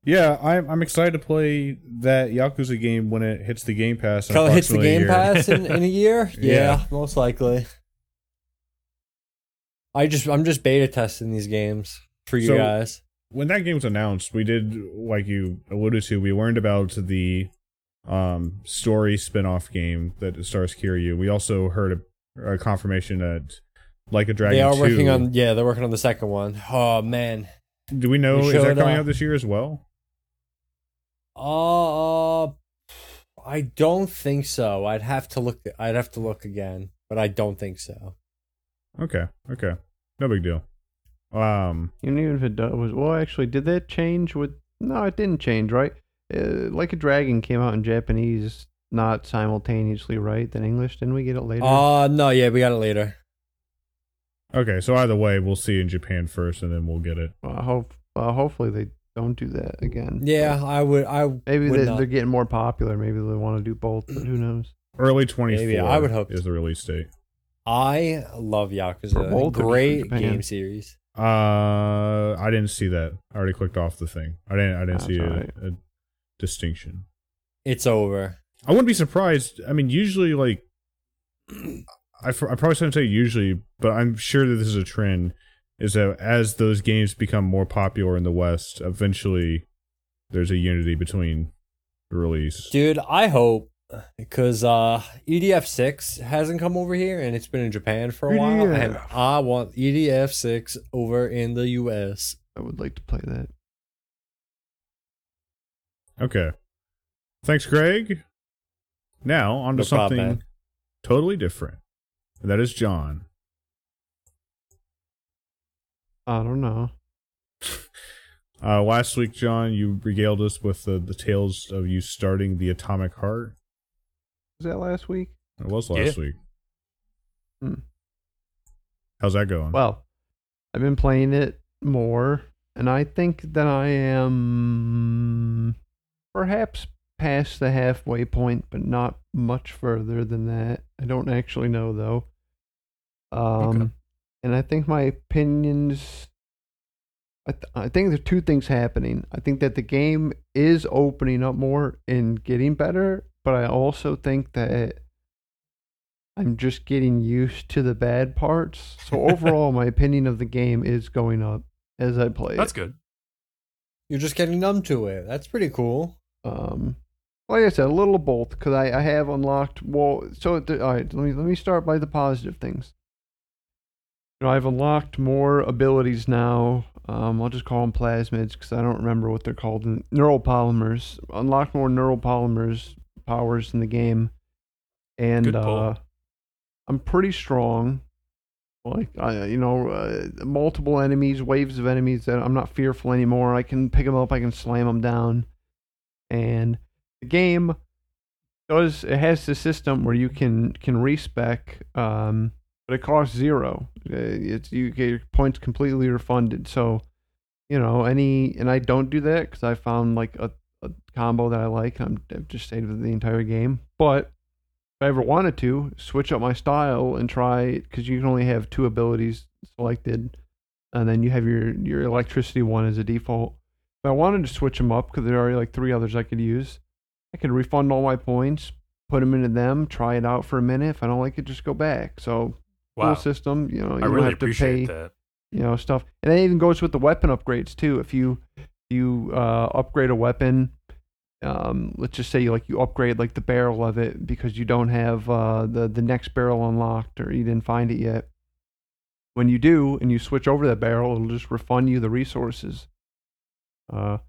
Speaker 1: Yeah, I'm I'm excited to play that Yakuza game when it hits the Game Pass. in
Speaker 3: it hits the
Speaker 1: a
Speaker 3: Game
Speaker 1: year.
Speaker 3: Pass in, in a [laughs] year? Yeah,
Speaker 1: Yeah.
Speaker 3: most likely. I just I'm just beta testing these games for you
Speaker 1: So-
Speaker 3: guys.
Speaker 1: When that game was announced, we did like you alluded to. We learned about the um story spin-off game that stars Kiryu. We also heard a, a confirmation that like a Dragon
Speaker 3: They are
Speaker 1: 2
Speaker 3: working on yeah, they're working on the second one. Oh man.
Speaker 1: Do we know is that coming
Speaker 3: uh,
Speaker 1: out this year as well?
Speaker 3: Uh, uh I don't think so. I'd have to look. I'd have to look again, but I don't think so.
Speaker 1: Okay, okay, no big deal. Um,
Speaker 4: And even if it does, was well, actually, did that change with? No, it didn't change, right? Uh, like a Dragon came out in Japanese, not simultaneously, right? Than English. Didn't we get it later?
Speaker 3: Uh no, yeah, we got it later.
Speaker 1: okay, so either way, we'll see in Japan first, and then we'll get it.
Speaker 4: well, I hope. Uh, hopefully, they don't do that again.
Speaker 3: Yeah, I would. I
Speaker 4: Maybe
Speaker 3: would
Speaker 4: they,
Speaker 3: not.
Speaker 4: they're getting more popular. Maybe they want to do both, but [clears throat] who knows?
Speaker 1: Early twenty four.
Speaker 3: Maybe, I would hope
Speaker 1: is the release date.
Speaker 3: I love Yakuza.
Speaker 4: both or
Speaker 3: Great game series.
Speaker 1: Uh, I didn't see that. I already clicked off the thing. I didn't. I didn't
Speaker 4: That's
Speaker 1: see a, a distinction.
Speaker 3: It's over.
Speaker 1: I wouldn't be surprised. I mean, usually, like, I, fr- I probably shouldn't say usually, but I'm sure that this is a trend. Is that as those games become more popular in the West, eventually there's a unity between the release.
Speaker 3: Dude, I hope because uh EDF six hasn't come over here and it's been in Japan for a while, and I want EDF six over in the US.
Speaker 4: I would like to play that.
Speaker 1: Okay. Thanks, Greg. Now on to
Speaker 3: No
Speaker 1: something
Speaker 3: man.
Speaker 1: totally different. And that is John.
Speaker 4: I don't know.
Speaker 1: Uh, last week, John, you regaled us with the, the tales of you starting the Atomic Heart.
Speaker 4: Was that last week?
Speaker 1: It was last
Speaker 2: Yeah.
Speaker 1: week.
Speaker 4: Hmm.
Speaker 1: How's that going?
Speaker 4: Well, I've been playing it more, and I think that I am perhaps past the halfway point, but not much further than that. I don't actually know though. Um,
Speaker 2: Okay.
Speaker 4: and I think my opinions. I, th- I think there are two things happening. I think that the game is opening up more and getting better, but I also think that I'm just getting used to the bad parts. So [laughs] overall, my opinion of the game is going up as I play.
Speaker 2: That's
Speaker 4: it.
Speaker 2: good.
Speaker 3: You're just getting numb to it. That's pretty cool.
Speaker 4: Um, like I said, a little of both because I, I have unlocked. Well, so the, all right, let me let me start by the positive things. You know, I've unlocked more abilities now. Um, I'll just call them plasmids because I don't remember what they're called. Neural polymers. Unlocked more neural polymers powers in the game, and uh, I'm pretty strong. Like I, you know, uh, multiple enemies, waves of enemies that I'm not fearful anymore. I can pick them up. I can slam them down and the game does it has the system where you can can respec um but it costs zero Uh, it's you get your points completely refunded so you know any and i don't do that because i found like a combo that i like I'm, i've just stayed with the entire game but if i ever wanted to switch up my style and try because you can only have two abilities selected and then you have your your electricity one as a default if I wanted to switch them up because there are like three others I could use, I could refund all my points, put them into them, try it out for a minute. If I don't like it, just go back. So
Speaker 2: Wow.
Speaker 4: cool system. You know, you
Speaker 2: I
Speaker 4: don't
Speaker 2: really
Speaker 4: have to
Speaker 2: appreciate
Speaker 4: pay.
Speaker 2: that.
Speaker 4: You know stuff, and that even goes with the weapon upgrades too. If you you uh, upgrade a weapon, um, let's just say like you upgrade like the barrel of it because you don't have uh, the the next barrel unlocked or you didn't find it yet. When you do and you switch over that barrel, it'll just refund you the resources. Uh,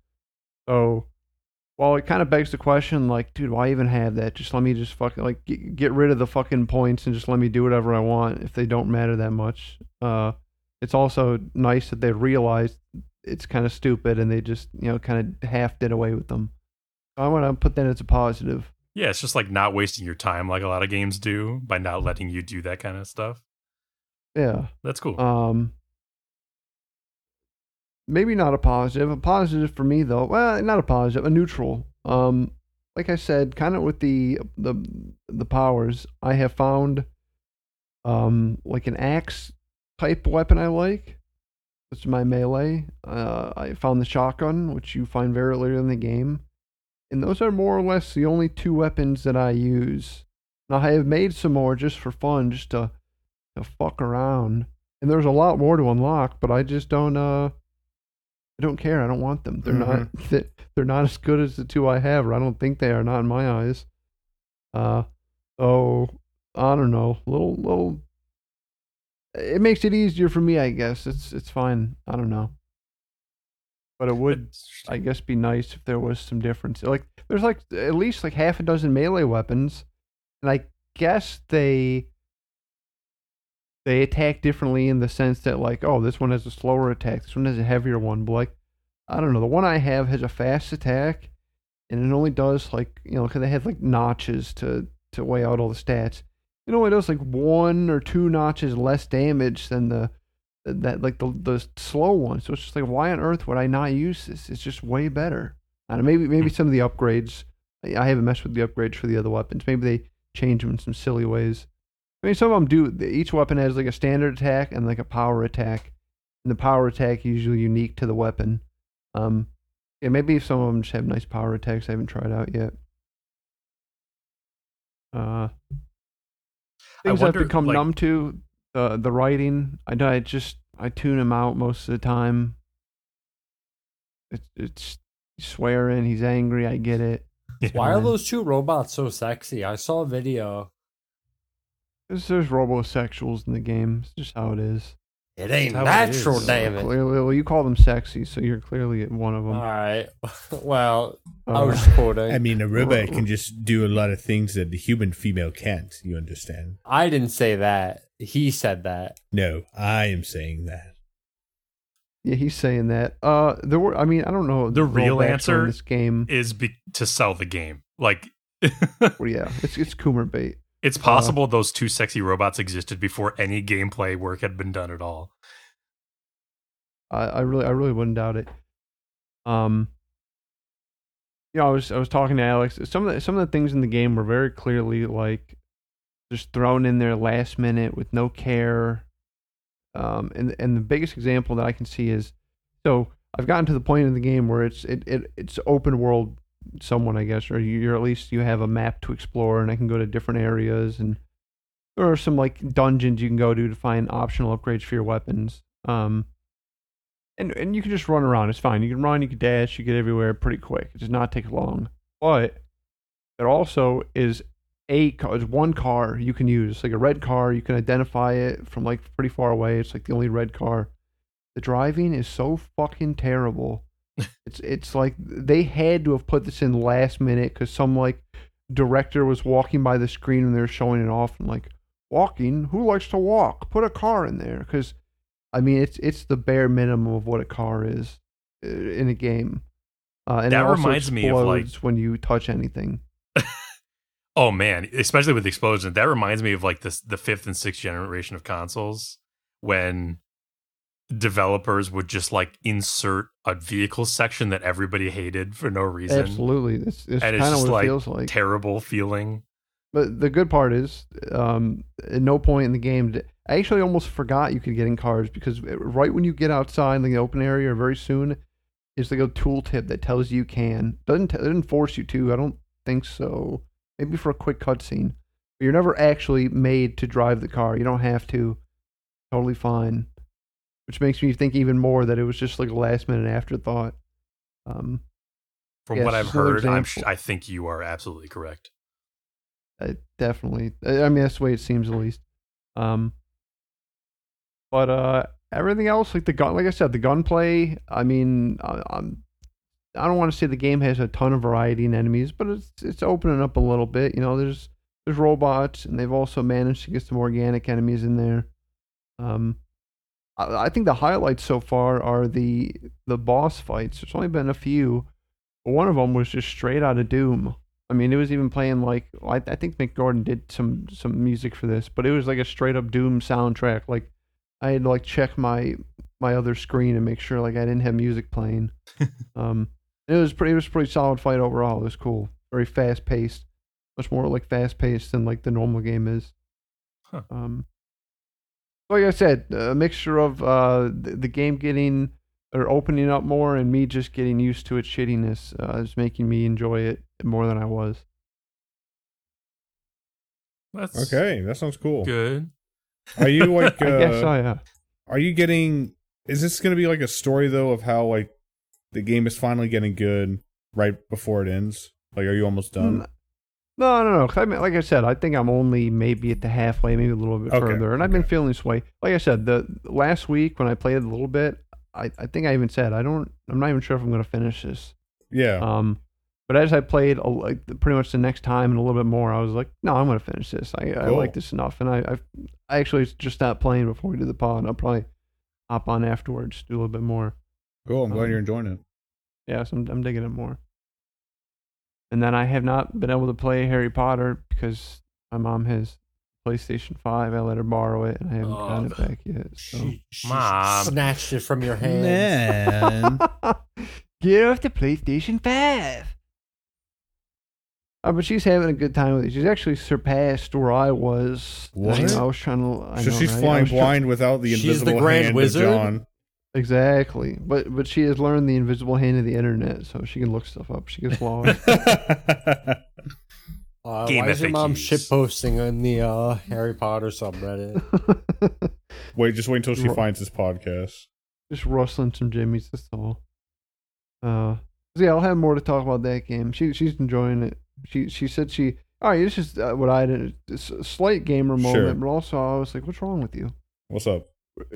Speaker 4: so while it kind of begs the question, like, dude, why even have that? Just let me just fucking like get, get rid of the fucking points and just let me do whatever I want if they don't matter that much. Uh, it's also nice that they realized it's kind of stupid and they just you know kind of half did away with them. I want to put that as a positive.
Speaker 2: Yeah, it's just like not wasting your time like a lot of games do by not letting you do that kind of stuff.
Speaker 4: Yeah.
Speaker 2: That's cool.
Speaker 4: Um, maybe not a positive. A positive for me though. Well, not a positive. A neutral. Um, like I said, kind of with the the the powers, I have found um like an axe type weapon I like. That's my melee. Uh, I found the shotgun, which you find very early in the game, and those are more or less the only two weapons that I use. Now I have made some more just for fun, just to to fuck around. And there's a lot more to unlock, but I just don't uh I don't care. I don't want them. They're not [laughs] they're not as good as the two I have, or I don't think they are, not in my eyes. Uh so I don't know. Little little it makes it easier for me, I guess. It's it's fine. I don't know. But it would I guess be nice if there was some difference. Like there's like at least like half a dozen melee weapons, and I guess they they attack differently in the sense that like oh this one has a slower attack, this one has a heavier one. But like I don't know, the one I have has a fast attack, and it only does like you know because they have like notches to to weigh out all the stats. It only does like one or two notches less damage than the that like the the slow one. So it's just like why on earth would I not use this? It's just way better. I don't know, maybe maybe some of the upgrades. I haven't messed with the upgrades for the other weapons. Maybe they change them in some silly ways. I mean, some of them do. Each weapon has like a standard attack and like a power attack, and the power attack is usually unique to the weapon. Um, yeah, maybe some of them just have nice power attacks. I haven't tried out yet. Uh, things
Speaker 2: wonder,
Speaker 4: I've become
Speaker 2: like-
Speaker 4: numb to the the writing. I I just I tune him out most of the time. It's it's swearing. He's angry. I get it.
Speaker 3: Why are those two robots so sexy? I saw a video.
Speaker 4: There's, there's robosexuals in the game. It's just how it is.
Speaker 3: It ain't
Speaker 2: That's how it
Speaker 3: natural,
Speaker 2: is.
Speaker 3: damn it.
Speaker 4: Clearly, well, you call them sexy, so you're clearly one of them.
Speaker 3: All right. [laughs] Well, I
Speaker 4: Uh,
Speaker 3: was just quoting.
Speaker 1: I mean, a robot [laughs] can just do a lot of things that the human female can't. You understand?
Speaker 3: I didn't say that. He said that.
Speaker 1: No, I am saying that.
Speaker 4: yeah, he's saying that. Uh, there were. I mean, I don't know.
Speaker 2: The real
Speaker 4: rollbacks on
Speaker 2: answer
Speaker 4: this game.
Speaker 2: is be- to sell the game. Like, [laughs]
Speaker 4: Well, yeah, it's it's Coomer bait.
Speaker 2: it's possible those two sexy robots existed before any gameplay work had been done at all.
Speaker 4: I, I really, I really wouldn't doubt it. Um, you know, I was, I was talking to Alex. Some of the, some of the things in the game were very clearly like just thrown in there last minute with no care. Um, and and the biggest example that I can see is, so I've gotten to the point in the game where it's it, it it's open world, someone I guess, or you- you're at least you have a map to explore, and I can go to different areas, and there are some like dungeons you can go to to find optional upgrades for your weapons. Um, and and you can just run around. It's fine. You can run, you can dash, you get everywhere pretty quick. It does not take long. But there also is a car, it's one car you can use, like a red car. You can identify it from like pretty far away. It's like the only red car. The driving is so fucking terrible. [laughs] it's it's like they had to have put this in last minute because some like director was walking by the screen and they were showing it off and like walking. Who likes to walk? Put a car in there because I mean, it's it's the bare minimum of what a car is uh, in a game. Uh, and
Speaker 2: That reminds me of, like-
Speaker 4: when you touch anything.
Speaker 2: Oh man, especially with the explosion. That reminds me of like this the fifth and sixth generation of consoles when developers would just like insert a vehicle section that everybody hated for no reason.
Speaker 4: Absolutely, it's, it's
Speaker 2: And it's just like
Speaker 4: feels like.
Speaker 2: terrible feeling.
Speaker 4: But the good part is, um, at no point in the game, did, I actually almost forgot you could get in cars because right when you get outside in the open area, very soon, is like a tooltip that tells you you can. Doesn't t- doesn't force you to. I don't think so. Maybe for a quick cutscene. But you're never actually made to drive the car. You don't have to. Totally fine. Which makes me think even more that it was just like a last minute afterthought. Um,
Speaker 2: From
Speaker 4: Yes,
Speaker 2: what I've heard, I'm sh- I think you are absolutely correct.
Speaker 4: I definitely. I mean, that's the way it seems at least. Um, but uh, everything else, like the gun, like I said, the gunplay. I mean, I, I'm. I don't want to say the game has a ton of variety in enemies, but it's it's opening up a little bit. You know, there's there's robots, and they've also managed to get some organic enemies in there. Um, I, I think the highlights so far are the the boss fights. There's only been a few, one of them was just straight out of Doom. I mean, it was even playing like I, I think Mick Gordon did some some music for this, but it was like a straight up Doom soundtrack. Like I had to like check my my other screen and make sure like I didn't have music playing. [laughs] um, it was pretty it was a pretty solid fight overall. It was cool, very fast paced, much more like fast paced than like the normal game is.
Speaker 2: Huh.
Speaker 4: Um, like I said, a mixture of uh the, the game getting or opening up more and me just getting used to its shittiness uh, is making me enjoy it more than I was.
Speaker 2: That's
Speaker 1: Okay, that sounds cool.
Speaker 2: good.
Speaker 1: Are you like? Uh, [laughs]
Speaker 4: I guess I uh,
Speaker 1: Are you getting? Is this going to be like a story though of how like the game is finally getting good right before it ends? Like, are you almost done?
Speaker 4: Mm, No, no, no. I mean, like I said, I think I'm only maybe at the halfway, maybe a little bit
Speaker 1: Okay,
Speaker 4: further, and I've been feeling this way. Like I said, the last week when I played a little bit, I, I think I even said I don't. I'm not even sure if I'm gonna finish this.
Speaker 1: Yeah.
Speaker 4: Um, but as I played a, like pretty much the next time and a little bit more, I was like, no, I'm gonna finish this. I, I like this enough, and I I've, I actually just stopped playing before we did the pod. I'll probably hop on afterwards, do a little bit more.
Speaker 1: cool. I'm glad
Speaker 4: um,
Speaker 1: you're enjoying it.
Speaker 4: Yeah, so I'm, I'm digging it more. And then I have not been able to play Harry Potter because my mom has PlayStation Five. I let her borrow it, and I haven't oh, gotten it
Speaker 3: Oh.
Speaker 4: back [laughs] yet. So.
Speaker 3: She, she
Speaker 2: Mom.
Speaker 3: snatched it from your hands.
Speaker 1: Man. [laughs]
Speaker 4: Get off the PlayStation 5. Oh, but she's having a good time with it. She's actually surpassed where I was.
Speaker 1: What?
Speaker 4: You know, I was trying to. I
Speaker 1: so
Speaker 4: know,
Speaker 1: she's
Speaker 4: right?
Speaker 1: Flying
Speaker 4: was try-
Speaker 1: blind without the
Speaker 3: She's the
Speaker 1: invisible
Speaker 3: Grand
Speaker 1: hand
Speaker 3: Wizard?
Speaker 1: of John.
Speaker 4: Exactly, but but she has learned the invisible hand of the internet, so she can look stuff up. She gets lost. [laughs] [laughs]
Speaker 3: Uh,
Speaker 2: Game
Speaker 3: why is your mom
Speaker 2: FAQs.
Speaker 3: shit posting on the uh, Harry Potter subreddit? [laughs]
Speaker 1: wait, just wait until she
Speaker 4: Ru-
Speaker 1: finds this podcast.
Speaker 4: Just rustling some jimmies. That's all. Uh, yeah, I'll have more to talk about that game. She she's enjoying it. She she said she. All right, this is uh, what I did. It's a slight gamer moment,
Speaker 1: Sure.
Speaker 4: but also I was like, "What's wrong with you?"
Speaker 1: What's up?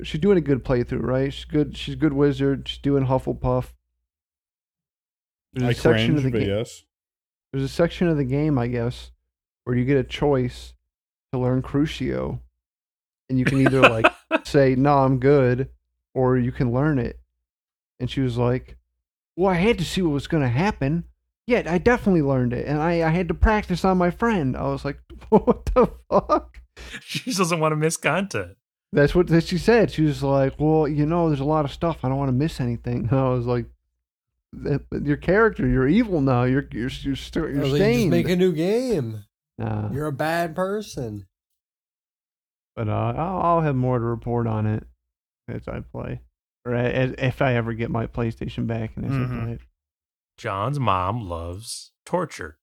Speaker 4: She's doing a good playthrough, right? She's good. She's a good wizard. She's doing Hufflepuff. There's
Speaker 1: I
Speaker 4: a section
Speaker 1: cringe,
Speaker 4: of the game.
Speaker 1: yes.
Speaker 4: There's a section of the game, I guess, where you get a choice to learn Crucio, and you can either like [laughs] say, "No, I'm good," or you can learn it. And she was like, "Well, I had to see what was going to happen." Yeah, I definitely learned it, and I, I had to practice on my friend. I was like, [laughs] "What the fuck?"
Speaker 2: she doesn't want to miss content.
Speaker 4: That's what that she said. She was like, "Well, you know, there's a lot of stuff. I don't want to miss anything." And [laughs] I was like, "Your character, you're evil now. You're you're you're, still
Speaker 3: I
Speaker 4: you're
Speaker 3: was like, just
Speaker 4: stained."
Speaker 3: make a new game.
Speaker 4: Nah.
Speaker 3: You're a bad person.
Speaker 4: but uh, I'll, I'll have more to report on it as I play, or as, if I ever get my PlayStation back and as
Speaker 1: Mhm.
Speaker 4: I play it.
Speaker 2: John's mom loves torture.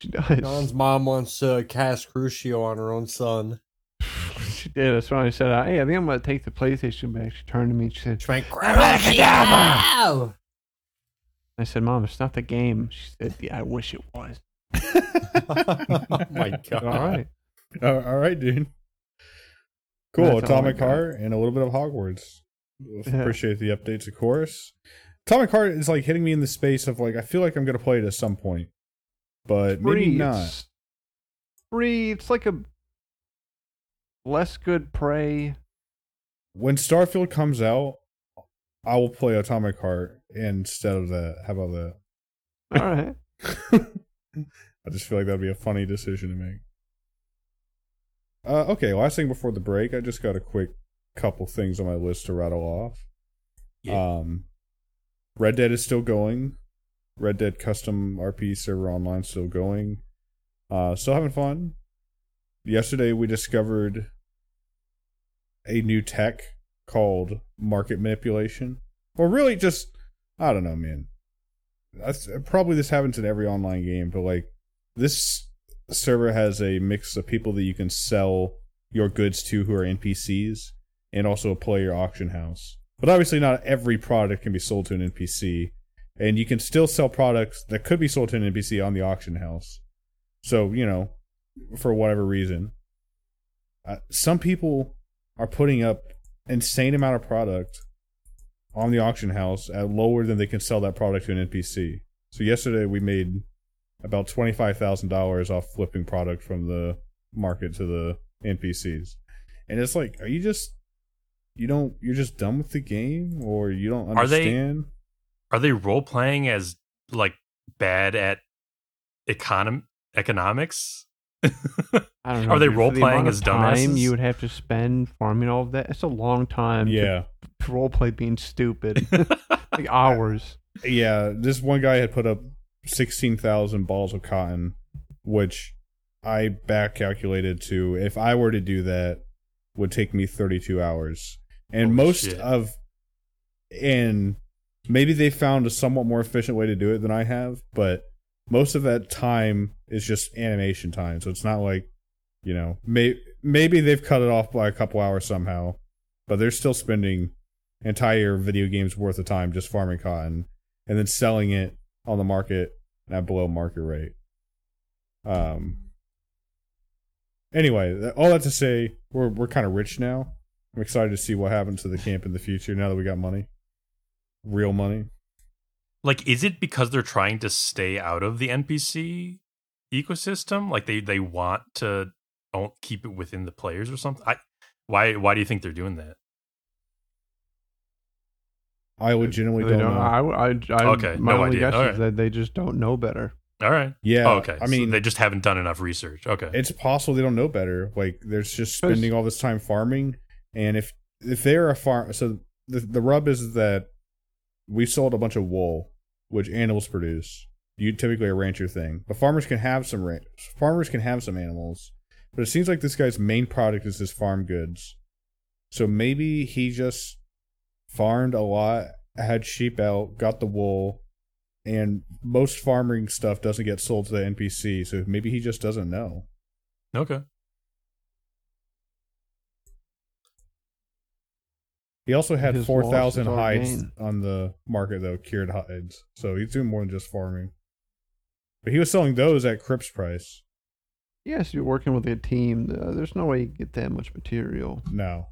Speaker 4: She does.
Speaker 3: John's mom wants to cast Crucio on her own son.
Speaker 4: She did. That's why I said, uh, "Hey, I think I'm gonna take the PlayStation back." She turned to me and she said,
Speaker 3: She went,
Speaker 4: I said, "Mom, it's not the game." She said, "Yeah, I wish it was." [laughs]
Speaker 3: oh my god.
Speaker 4: All right.
Speaker 1: Uh, all right, dude. Cool.
Speaker 4: That's all I
Speaker 1: Atomic. Heart and a little bit of Hogwarts.
Speaker 4: Yeah.
Speaker 1: Appreciate the updates, of course. Atomic Heart is like hitting me in the space of like I feel like I'm gonna play it at some point, but maybe not.
Speaker 4: It's free. It's like a less good prey.
Speaker 1: When Starfield comes out, I will play Atomic Heart instead of that. How about that?
Speaker 4: All right. [laughs]
Speaker 1: I just feel like that'd be a funny decision to make. Uh, okay, last thing before the break, I just got a quick couple things on my list to rattle off.
Speaker 2: Yeah.
Speaker 1: Um, Red Dead is still going. Red Dead Custom RP server online still going. Uh, still having fun. Yesterday we discovered a new tech called market manipulation. Well, really, just I don't know, man. That's probably this happens in every online game, but like this server has a mix of people that you can sell your goods to who are NPCs and also a player auction house. But obviously not every product can be sold to an NPC and you can still sell products that could be sold to an NPC on the auction house. So, you know, for whatever reason, uh, some people are putting up insane amount of product on the auction house at lower than they can sell that product to an NPC. So yesterday we made about twenty five thousand dollars off flipping product from the market to the NPCs, and it's like, are you just you don't you're just done with the game, or you don't
Speaker 2: Are they-
Speaker 1: understand?
Speaker 2: Are they role playing as like bad at econom economics? [laughs]
Speaker 4: I don't know.
Speaker 2: Are they
Speaker 4: dude, the
Speaker 2: role-playing
Speaker 4: amount of
Speaker 2: as
Speaker 4: time you would have to spend farming all of that. It's a long time.
Speaker 1: yeah,
Speaker 4: To role play being stupid, [laughs] [laughs] like hours.
Speaker 1: yeah. This one guy had put up sixteen thousand balls of cotton, which I back calculated to if I were to do that would take me thirty two hours, and
Speaker 2: Holy
Speaker 1: most
Speaker 2: shit.
Speaker 1: of and maybe they found a somewhat more efficient way to do it than I have, but most of that time is just animation time. So it's not like, you know, may, maybe they've cut it off by a couple hours somehow, but they're still spending entire video games worth of time just farming cotton and then selling it on the market at below market rate. Um. Anyway, all that to say, we're we're kind of rich now. I'm excited to see what happens to the camp in the future now that we got money. real money.
Speaker 2: Like, is it because they're trying to stay out of the NPC ecosystem? Like they they want to don't keep it within the players or something? I why why do you think they're doing that?
Speaker 1: I legitimately
Speaker 4: They
Speaker 1: don't,
Speaker 4: don't-
Speaker 1: know.
Speaker 4: I, I, I,
Speaker 2: Okay,
Speaker 4: my
Speaker 2: no
Speaker 4: only
Speaker 2: idea.
Speaker 4: guess
Speaker 2: Alright.
Speaker 4: is that they just don't know better.
Speaker 2: All right.
Speaker 1: yeah,
Speaker 2: Oh, okay.
Speaker 1: I
Speaker 2: So
Speaker 1: mean,
Speaker 2: they just haven't done enough research. Okay.
Speaker 1: it's possible they don't know better. Like they're just
Speaker 4: 'Cause-
Speaker 1: spending all this time farming, and if if they're a farm, so the the rub is that we sold a bunch of wool, which animals produce. You typically a rancher thing, but farmers can have some ran- farmers can have some animals, but it seems like this guy's main product is his farm goods. So maybe he just farmed a lot, had sheep out, got the wool, and most farming stuff doesn't get sold to the NPC. So maybe he just doesn't know.
Speaker 2: okay.
Speaker 1: He also had
Speaker 4: His
Speaker 1: four
Speaker 4: loss
Speaker 1: thousand
Speaker 4: is our
Speaker 1: hides
Speaker 4: gain.
Speaker 1: on the market though, cured hides. So he's doing more than just farming. But he was selling those at Crips price.
Speaker 4: Yes, you're working with a team. Uh, there's no way you get that much material.
Speaker 1: No.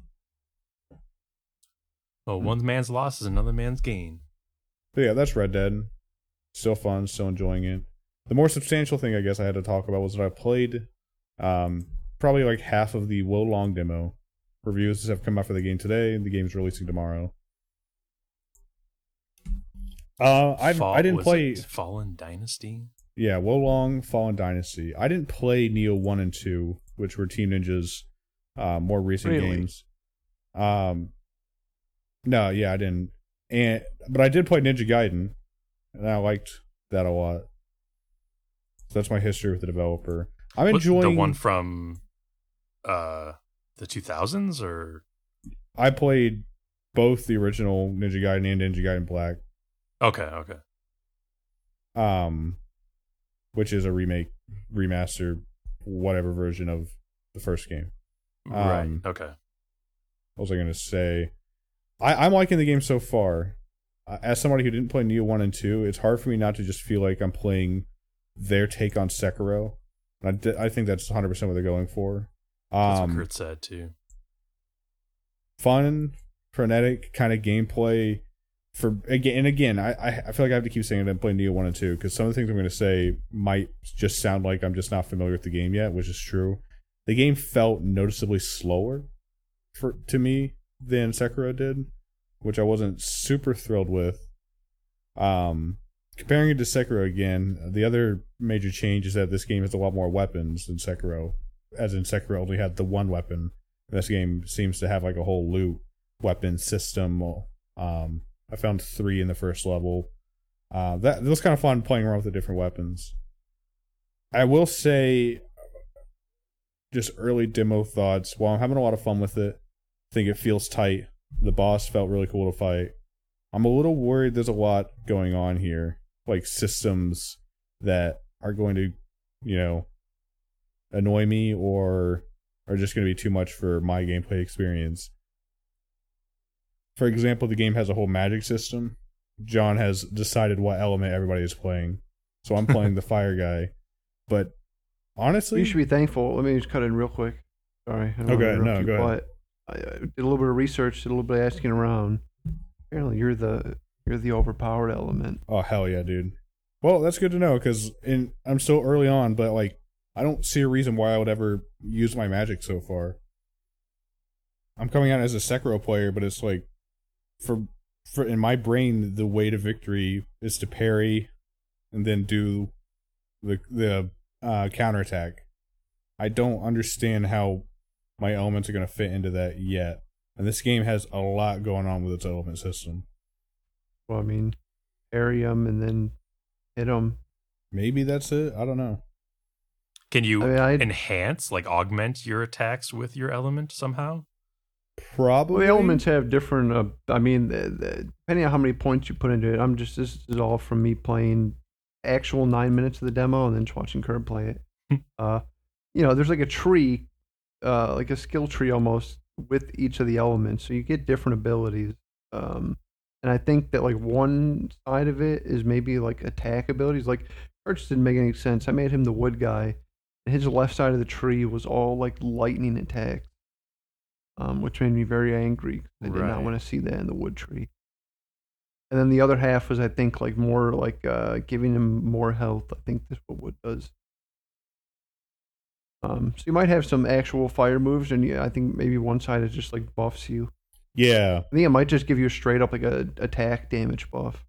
Speaker 2: Well, one man's loss is another man's gain.
Speaker 1: But yeah, that's Red Dead. Still fun, still enjoying it. The more substantial thing I guess I had to talk about was that I played um probably like half of the Wo Long demo. Reviews have come out for the game today, and the game's releasing tomorrow. Uh I
Speaker 2: Fall-
Speaker 1: I didn't
Speaker 2: was
Speaker 1: play
Speaker 2: it Fallen Dynasty.
Speaker 1: Yeah, Wo Long Fallen Dynasty. I didn't play Nioh One and Two, which were Team Ninja's uh, more recent
Speaker 4: Really?
Speaker 1: games. Um, no, yeah, I didn't. And but I did play Ninja Gaiden, and I liked that a lot. So that's my history with the developer. I'm enjoying
Speaker 2: the one from uh the 2000s or
Speaker 1: I played both the original Ninja Gaiden and Ninja Gaiden Black,
Speaker 2: okay, okay.
Speaker 1: um, which is a remake, remaster, whatever version of the first game.
Speaker 2: right.
Speaker 1: Um,
Speaker 2: Okay.
Speaker 1: what was I going to say? I, I'm liking the game so far. Uh, as somebody who didn't play Nioh 1 and 2, it's hard for me not to just feel like I'm playing their take on Sekiro. And I, I think that's 100% what they're going for.
Speaker 2: That's
Speaker 1: Um,
Speaker 2: what Kurt said too.
Speaker 1: fun, frenetic kind of gameplay. For again and again, I I feel like I have to keep saying it. I'm playing Nioh one and two because some of the things I'm going to say might just sound like I'm just not familiar with the game yet, which is true. The game felt noticeably slower for to me than Sekiro did, which I wasn't super thrilled with. Um, comparing it to Sekiro again, the other major change is that this game has a lot more weapons than Sekiro. As in Sekiro only had the one weapon. This game seems to have like a whole loot weapon system. Um, I found three in the first level. Uh, that, that was kind of fun playing around with the different weapons. I will say, just early demo thoughts. While I'm having a lot of fun with it, I think it feels tight. The boss felt really cool to fight. I'm a little worried there's a lot going on here, like systems that are going to, you know, annoy me or are just going to be too much for my gameplay experience. For example, the game has a whole magic system. John has decided what element everybody is playing. So I'm playing the [laughs] fire guy. But honestly,
Speaker 4: You should be thankful. Let me just cut in real quick. Sorry.
Speaker 1: Okay, no,
Speaker 4: you,
Speaker 1: go ahead.
Speaker 4: I, uh, I did a little bit of research, did a little bit of asking around. Apparently, you're the you're the overpowered element.
Speaker 1: Oh hell yeah, dude. Well, that's good to know because in I'm so early on, but like I don't see a reason why I would ever use my magic so far. I'm coming out as a Sekiro player, but it's like for for in my brain the way to victory is to parry and then do the the uh counterattack. I don't understand how my elements are going to fit into that yet. And this game has a lot going on with its element system.
Speaker 4: Well, I mean, parry 'em and then hit them.
Speaker 1: Maybe that's it. I don't know.
Speaker 2: Can you
Speaker 4: I mean,
Speaker 2: enhance, like augment your attacks with your element somehow?
Speaker 1: Probably
Speaker 4: Well, the elements have different. Uh, I mean, the, the, depending on how many points you put into it, I'm just this is all from me playing actual nine minutes of the demo and then just watching Kurt play it. uh, you know, there's like a tree, uh, like a skill tree almost with each of the elements, so you get different abilities. Um, and I think that like one side of it is maybe like attack abilities. Like Arch didn't make any sense. I made him the wood guy, and his left side of the tree was all like lightning attacks um, which made me very angry. I did not want to see that in the wood tree. and then the other half was I think like more like uh, giving him more health. I think that's what Wood does. Um, so you might have some actual fire moves, and yeah, I think maybe one side is just like buffs you.
Speaker 1: Yeah,
Speaker 4: I think it might just give you a straight up like a attack damage buff.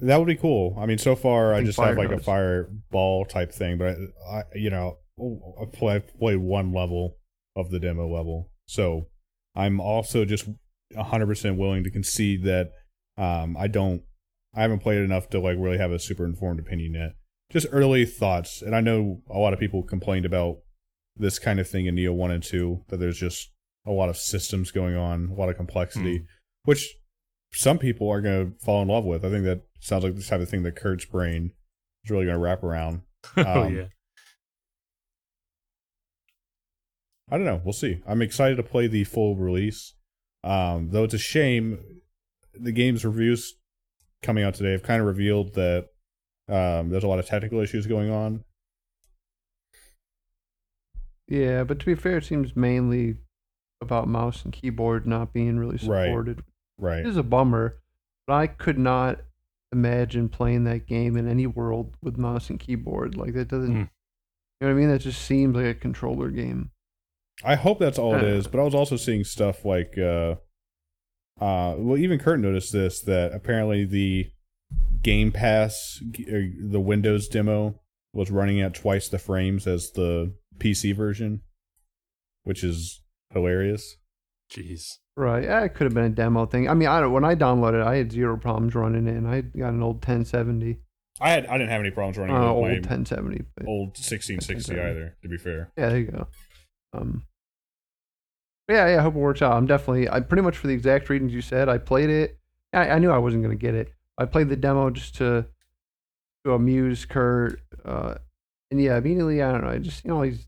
Speaker 1: that would be cool. I mean, so far I,
Speaker 4: think
Speaker 1: just have like a
Speaker 4: goes.
Speaker 1: fireball type thing, but I, I you know, I've play- I've played one level of the demo level, so I'm also just 100% willing to concede that um, I don't, I haven't played enough to like really have a super informed opinion yet. Just early thoughts, and I know a lot of people complained about this kind of thing in Nioh One and Two that there's just a lot of systems going on, a lot of complexity, which some people are going to fall in love with. I think that sounds like the type of thing that Kurt's brain is really going to wrap around. [laughs]
Speaker 2: oh
Speaker 1: Um,
Speaker 2: yeah.
Speaker 1: I don't know. We'll see. I'm excited to play the full release. Um, though it's a shame, the game's reviews coming out today have kind of revealed that um, there's a lot of technical issues going on.
Speaker 4: Yeah, but to be fair, it seems mainly about mouse and keyboard not being really supported.
Speaker 1: Right. right.
Speaker 4: It is a bummer, but I could not imagine playing that game in any world with mouse and keyboard. Like that doesn't.
Speaker 2: Hmm.
Speaker 4: You know what I mean? That just seems like a controller game.
Speaker 1: I hope that's all it is, but I was also seeing stuff like uh uh well even Kurt noticed this that apparently the Game Pass uh, the Windows demo was running at twice the frames as the PC version, which is hilarious.
Speaker 2: Jeez.
Speaker 4: Right. Yeah, it could have been a demo thing. I mean, I don't, when I downloaded it, I had zero problems running it, and I got an old 1070.
Speaker 1: I had I didn't have any problems running
Speaker 4: Uh,
Speaker 1: with
Speaker 4: old
Speaker 1: my
Speaker 4: 1070. But
Speaker 1: old 1660 either, to be fair.
Speaker 4: yeah, there you go. Um, yeah, yeah. I hope it works out. I'm definitely. I pretty much for the exact reasons you said. I played it. I, I knew I wasn't gonna get it. I played the demo just to to amuse Kurt. Uh, and yeah, immediately I don't know. I just know all these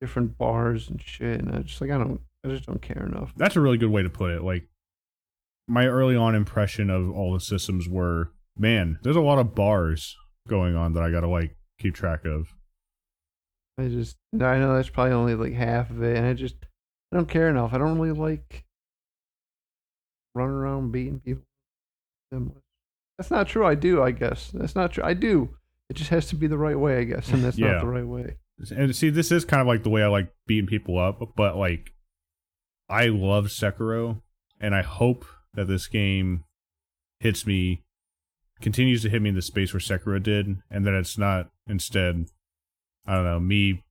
Speaker 4: different bars and shit, and I just like I don't. I just don't care enough.
Speaker 1: That's a really good way to put it. Like my early on impression of all the systems were, man, there's a lot of bars going on that I got to like keep track of.
Speaker 4: I just I know that's probably only like half of it, and I just I don't care enough. I don't really like running around beating people. That's not true. I do. I guess that's not true. I do. It just has to be the right way, I guess, and [laughs] that's
Speaker 1: Yeah.
Speaker 4: not the right way.
Speaker 1: And see, this is kind of like the way I like beating people up, but like I love Sekiro, and I hope that this game hits me, continues to hit me in the space where Sekiro did, and that it's not instead, I don't know, me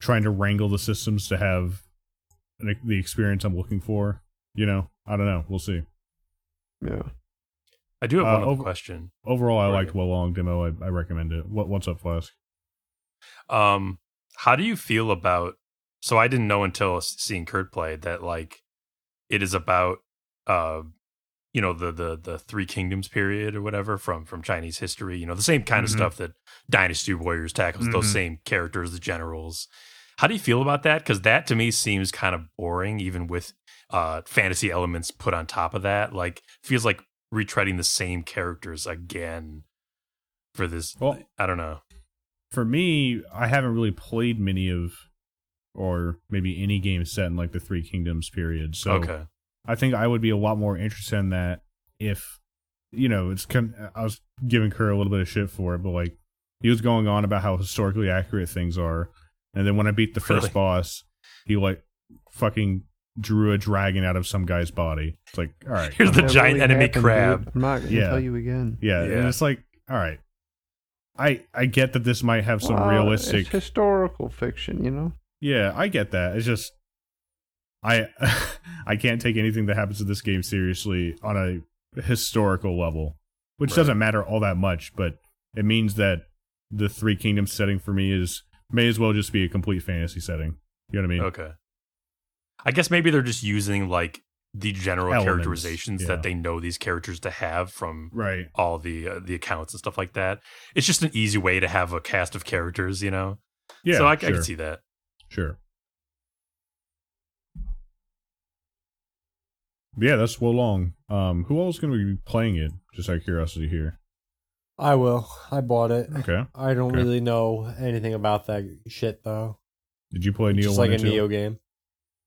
Speaker 1: trying to wrangle the systems to have an, the experience I'm looking for. You know, I don't know. We'll see.
Speaker 4: Yeah.
Speaker 2: I do have
Speaker 1: Uh,
Speaker 2: one
Speaker 1: over-
Speaker 2: question.
Speaker 1: Overall, I
Speaker 2: Right.
Speaker 1: Wo Long demo. I, I recommend it. What What's up, Flask?
Speaker 2: Um, how do you feel about? So I didn't know until seeing Kurt play that like it is about uh you know the the the three kingdoms period or whatever from from Chinese history. You know the same kind of
Speaker 1: Mhm.
Speaker 2: stuff that Dynasty Warriors tackles. Those
Speaker 1: Mhm.
Speaker 2: same characters, the generals. How do you feel about that? Because that to me seems kind of boring, even with uh fantasy elements put on top of that. Like feels like retreading the same characters again for this.
Speaker 1: Well,
Speaker 2: I don't know.
Speaker 1: for me, I haven't really played many of, or maybe any game set in like the Three Kingdoms period. So
Speaker 2: okay.
Speaker 1: I think I would be a lot more interested in that if, you know, it's. Con- I was giving Kurt a little bit of shit for it, but like he was going on about how historically accurate things are, and then when I beat the first
Speaker 2: Really?
Speaker 1: boss, he like fucking drew a dragon out of some guy's body. It's like, all right,
Speaker 2: Here's the giant
Speaker 4: really
Speaker 2: enemy
Speaker 4: happened,
Speaker 2: crab.
Speaker 4: dude. I'm not gonna
Speaker 1: Yeah.
Speaker 4: tell you again.
Speaker 1: yeah, and it's like, all right. I I get that this might have some
Speaker 4: Well,
Speaker 1: realistic
Speaker 4: It's historical fiction, you know.
Speaker 1: Yeah, I get that. It's just I [laughs] I can't take anything that happens in this game seriously on a historical level, which
Speaker 2: Right.
Speaker 1: doesn't matter all that much, but it means that the Three Kingdoms setting for me is may as well just be a complete fantasy setting. You know what I mean?
Speaker 2: Okay. I guess maybe they're just using like the general
Speaker 1: Elements,
Speaker 2: characterizations
Speaker 1: yeah.
Speaker 2: that they know these characters to have from
Speaker 1: Right.
Speaker 2: all the uh, the accounts and stuff like that. It's just an easy way to have a cast of characters, you know.
Speaker 1: Yeah.
Speaker 2: so I, I can see that.
Speaker 1: Sure. Yeah, that's Wo Long. Um, who else is going to be playing it? Just out of curiosity here.
Speaker 3: I will. I bought it.
Speaker 1: Okay.
Speaker 3: I don't
Speaker 1: Okay.
Speaker 3: really know anything about that shit though.
Speaker 1: Did you play
Speaker 3: It's
Speaker 1: Nioh
Speaker 3: just
Speaker 1: One
Speaker 3: like a
Speaker 1: Two?
Speaker 3: Nioh game.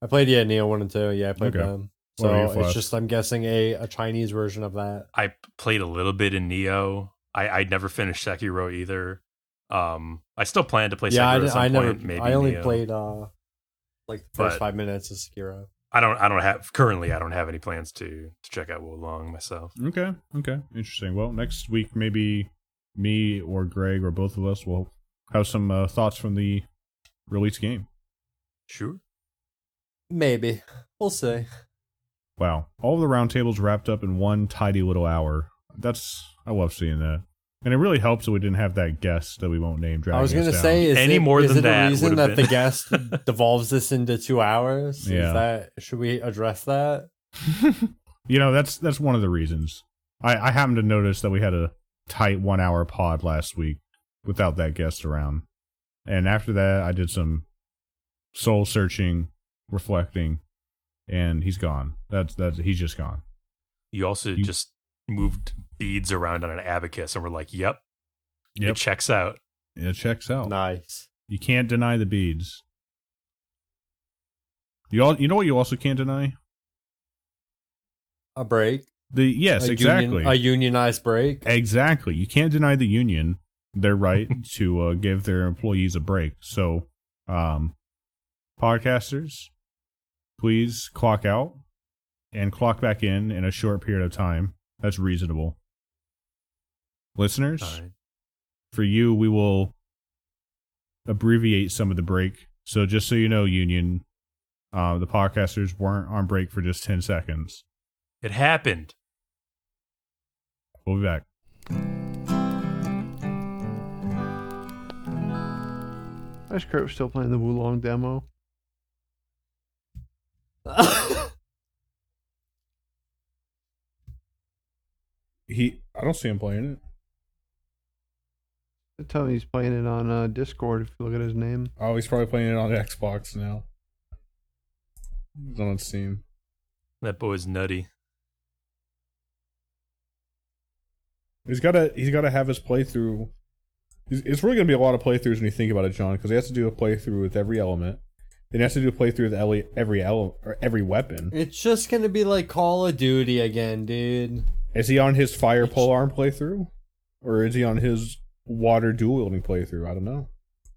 Speaker 3: I played yeah Nioh one and two. Yeah, I played
Speaker 1: Okay.
Speaker 3: them.
Speaker 1: What about you,
Speaker 3: So it's just I'm guessing a, a Chinese version of that.
Speaker 2: I played a little bit in Nioh. I I never finished Sekiro either. Um, I still plan to play
Speaker 3: yeah,
Speaker 2: Sekiro
Speaker 3: I,
Speaker 2: at
Speaker 3: di-
Speaker 2: some
Speaker 3: I never.
Speaker 2: Maybe
Speaker 3: I only
Speaker 2: Nioh.
Speaker 3: played uh like the first
Speaker 2: But-
Speaker 3: five minutes of Sekiro.
Speaker 2: I don't. I don't have currently. I don't have any plans to to check out Wo Long myself.
Speaker 1: Okay, okay, interesting. Well, next week maybe me or Greg or both of us will have some uh, thoughts from the release game.
Speaker 2: Sure.
Speaker 3: Maybe we'll see.
Speaker 1: Wow, all of the roundtables wrapped up in one tidy little hour. That's I love seeing that, and it really helps that we didn't have that guest that we won't name.
Speaker 3: I was
Speaker 1: dragging
Speaker 3: gonna
Speaker 1: us
Speaker 3: say, is
Speaker 2: Any
Speaker 3: it,
Speaker 2: more
Speaker 3: is
Speaker 2: than
Speaker 3: it
Speaker 2: that
Speaker 3: a reason
Speaker 2: would've
Speaker 3: that the guest [laughs] devolves this into two hours?
Speaker 1: Yeah.
Speaker 3: Is that should we address that? [laughs]
Speaker 1: you know, that's that's one of the reasons. I I happened to notice that we had a tight one hour pod last week without that guest around, and after that, I did some soul searching, reflecting, and he's gone. That's that's he's just gone.
Speaker 2: You also
Speaker 1: You-
Speaker 2: just moved beads around on an abacus, and we're like, "Yep,
Speaker 1: Yep,
Speaker 2: it checks out."
Speaker 1: it checks out.
Speaker 3: Nice.
Speaker 1: You can't deny the beads. You all, you know what you also can't deny?
Speaker 3: A break.
Speaker 1: The yes,
Speaker 3: a
Speaker 1: exactly.
Speaker 3: Union, a unionized break.
Speaker 1: exactly. You can't deny the union their right [laughs] to uh, give their employees a break. So, um podcasters, please clock out and clock back in in a short period of time. That's reasonable. Listeners,
Speaker 2: All right.
Speaker 1: for you, we will abbreviate some of the break. So just so you know, Union, uh, the podcasters weren't on break for just 10 seconds.
Speaker 2: It happened.
Speaker 1: We'll be back.
Speaker 4: I wish Kurt still playing the Wo Long demo. [laughs]
Speaker 1: He, I don't see him playing it.
Speaker 4: They tell me he's playing it on uh, Discord. If you look at his name,
Speaker 1: Oh, he's probably playing it on Xbox now. He's on Steam.
Speaker 2: That boy's nutty.
Speaker 1: He's got to. He's got to have his playthrough. It's it's really going to be a lot of playthroughs when you think about it, John, because he has to do a playthrough with every element. Then he has to do a playthrough with every every ele- or every weapon.
Speaker 3: it's just gonna be like Call of Duty again, dude.
Speaker 1: Is he on his fire pole arm playthrough, or is he on his water dual wielding playthrough? I don't know.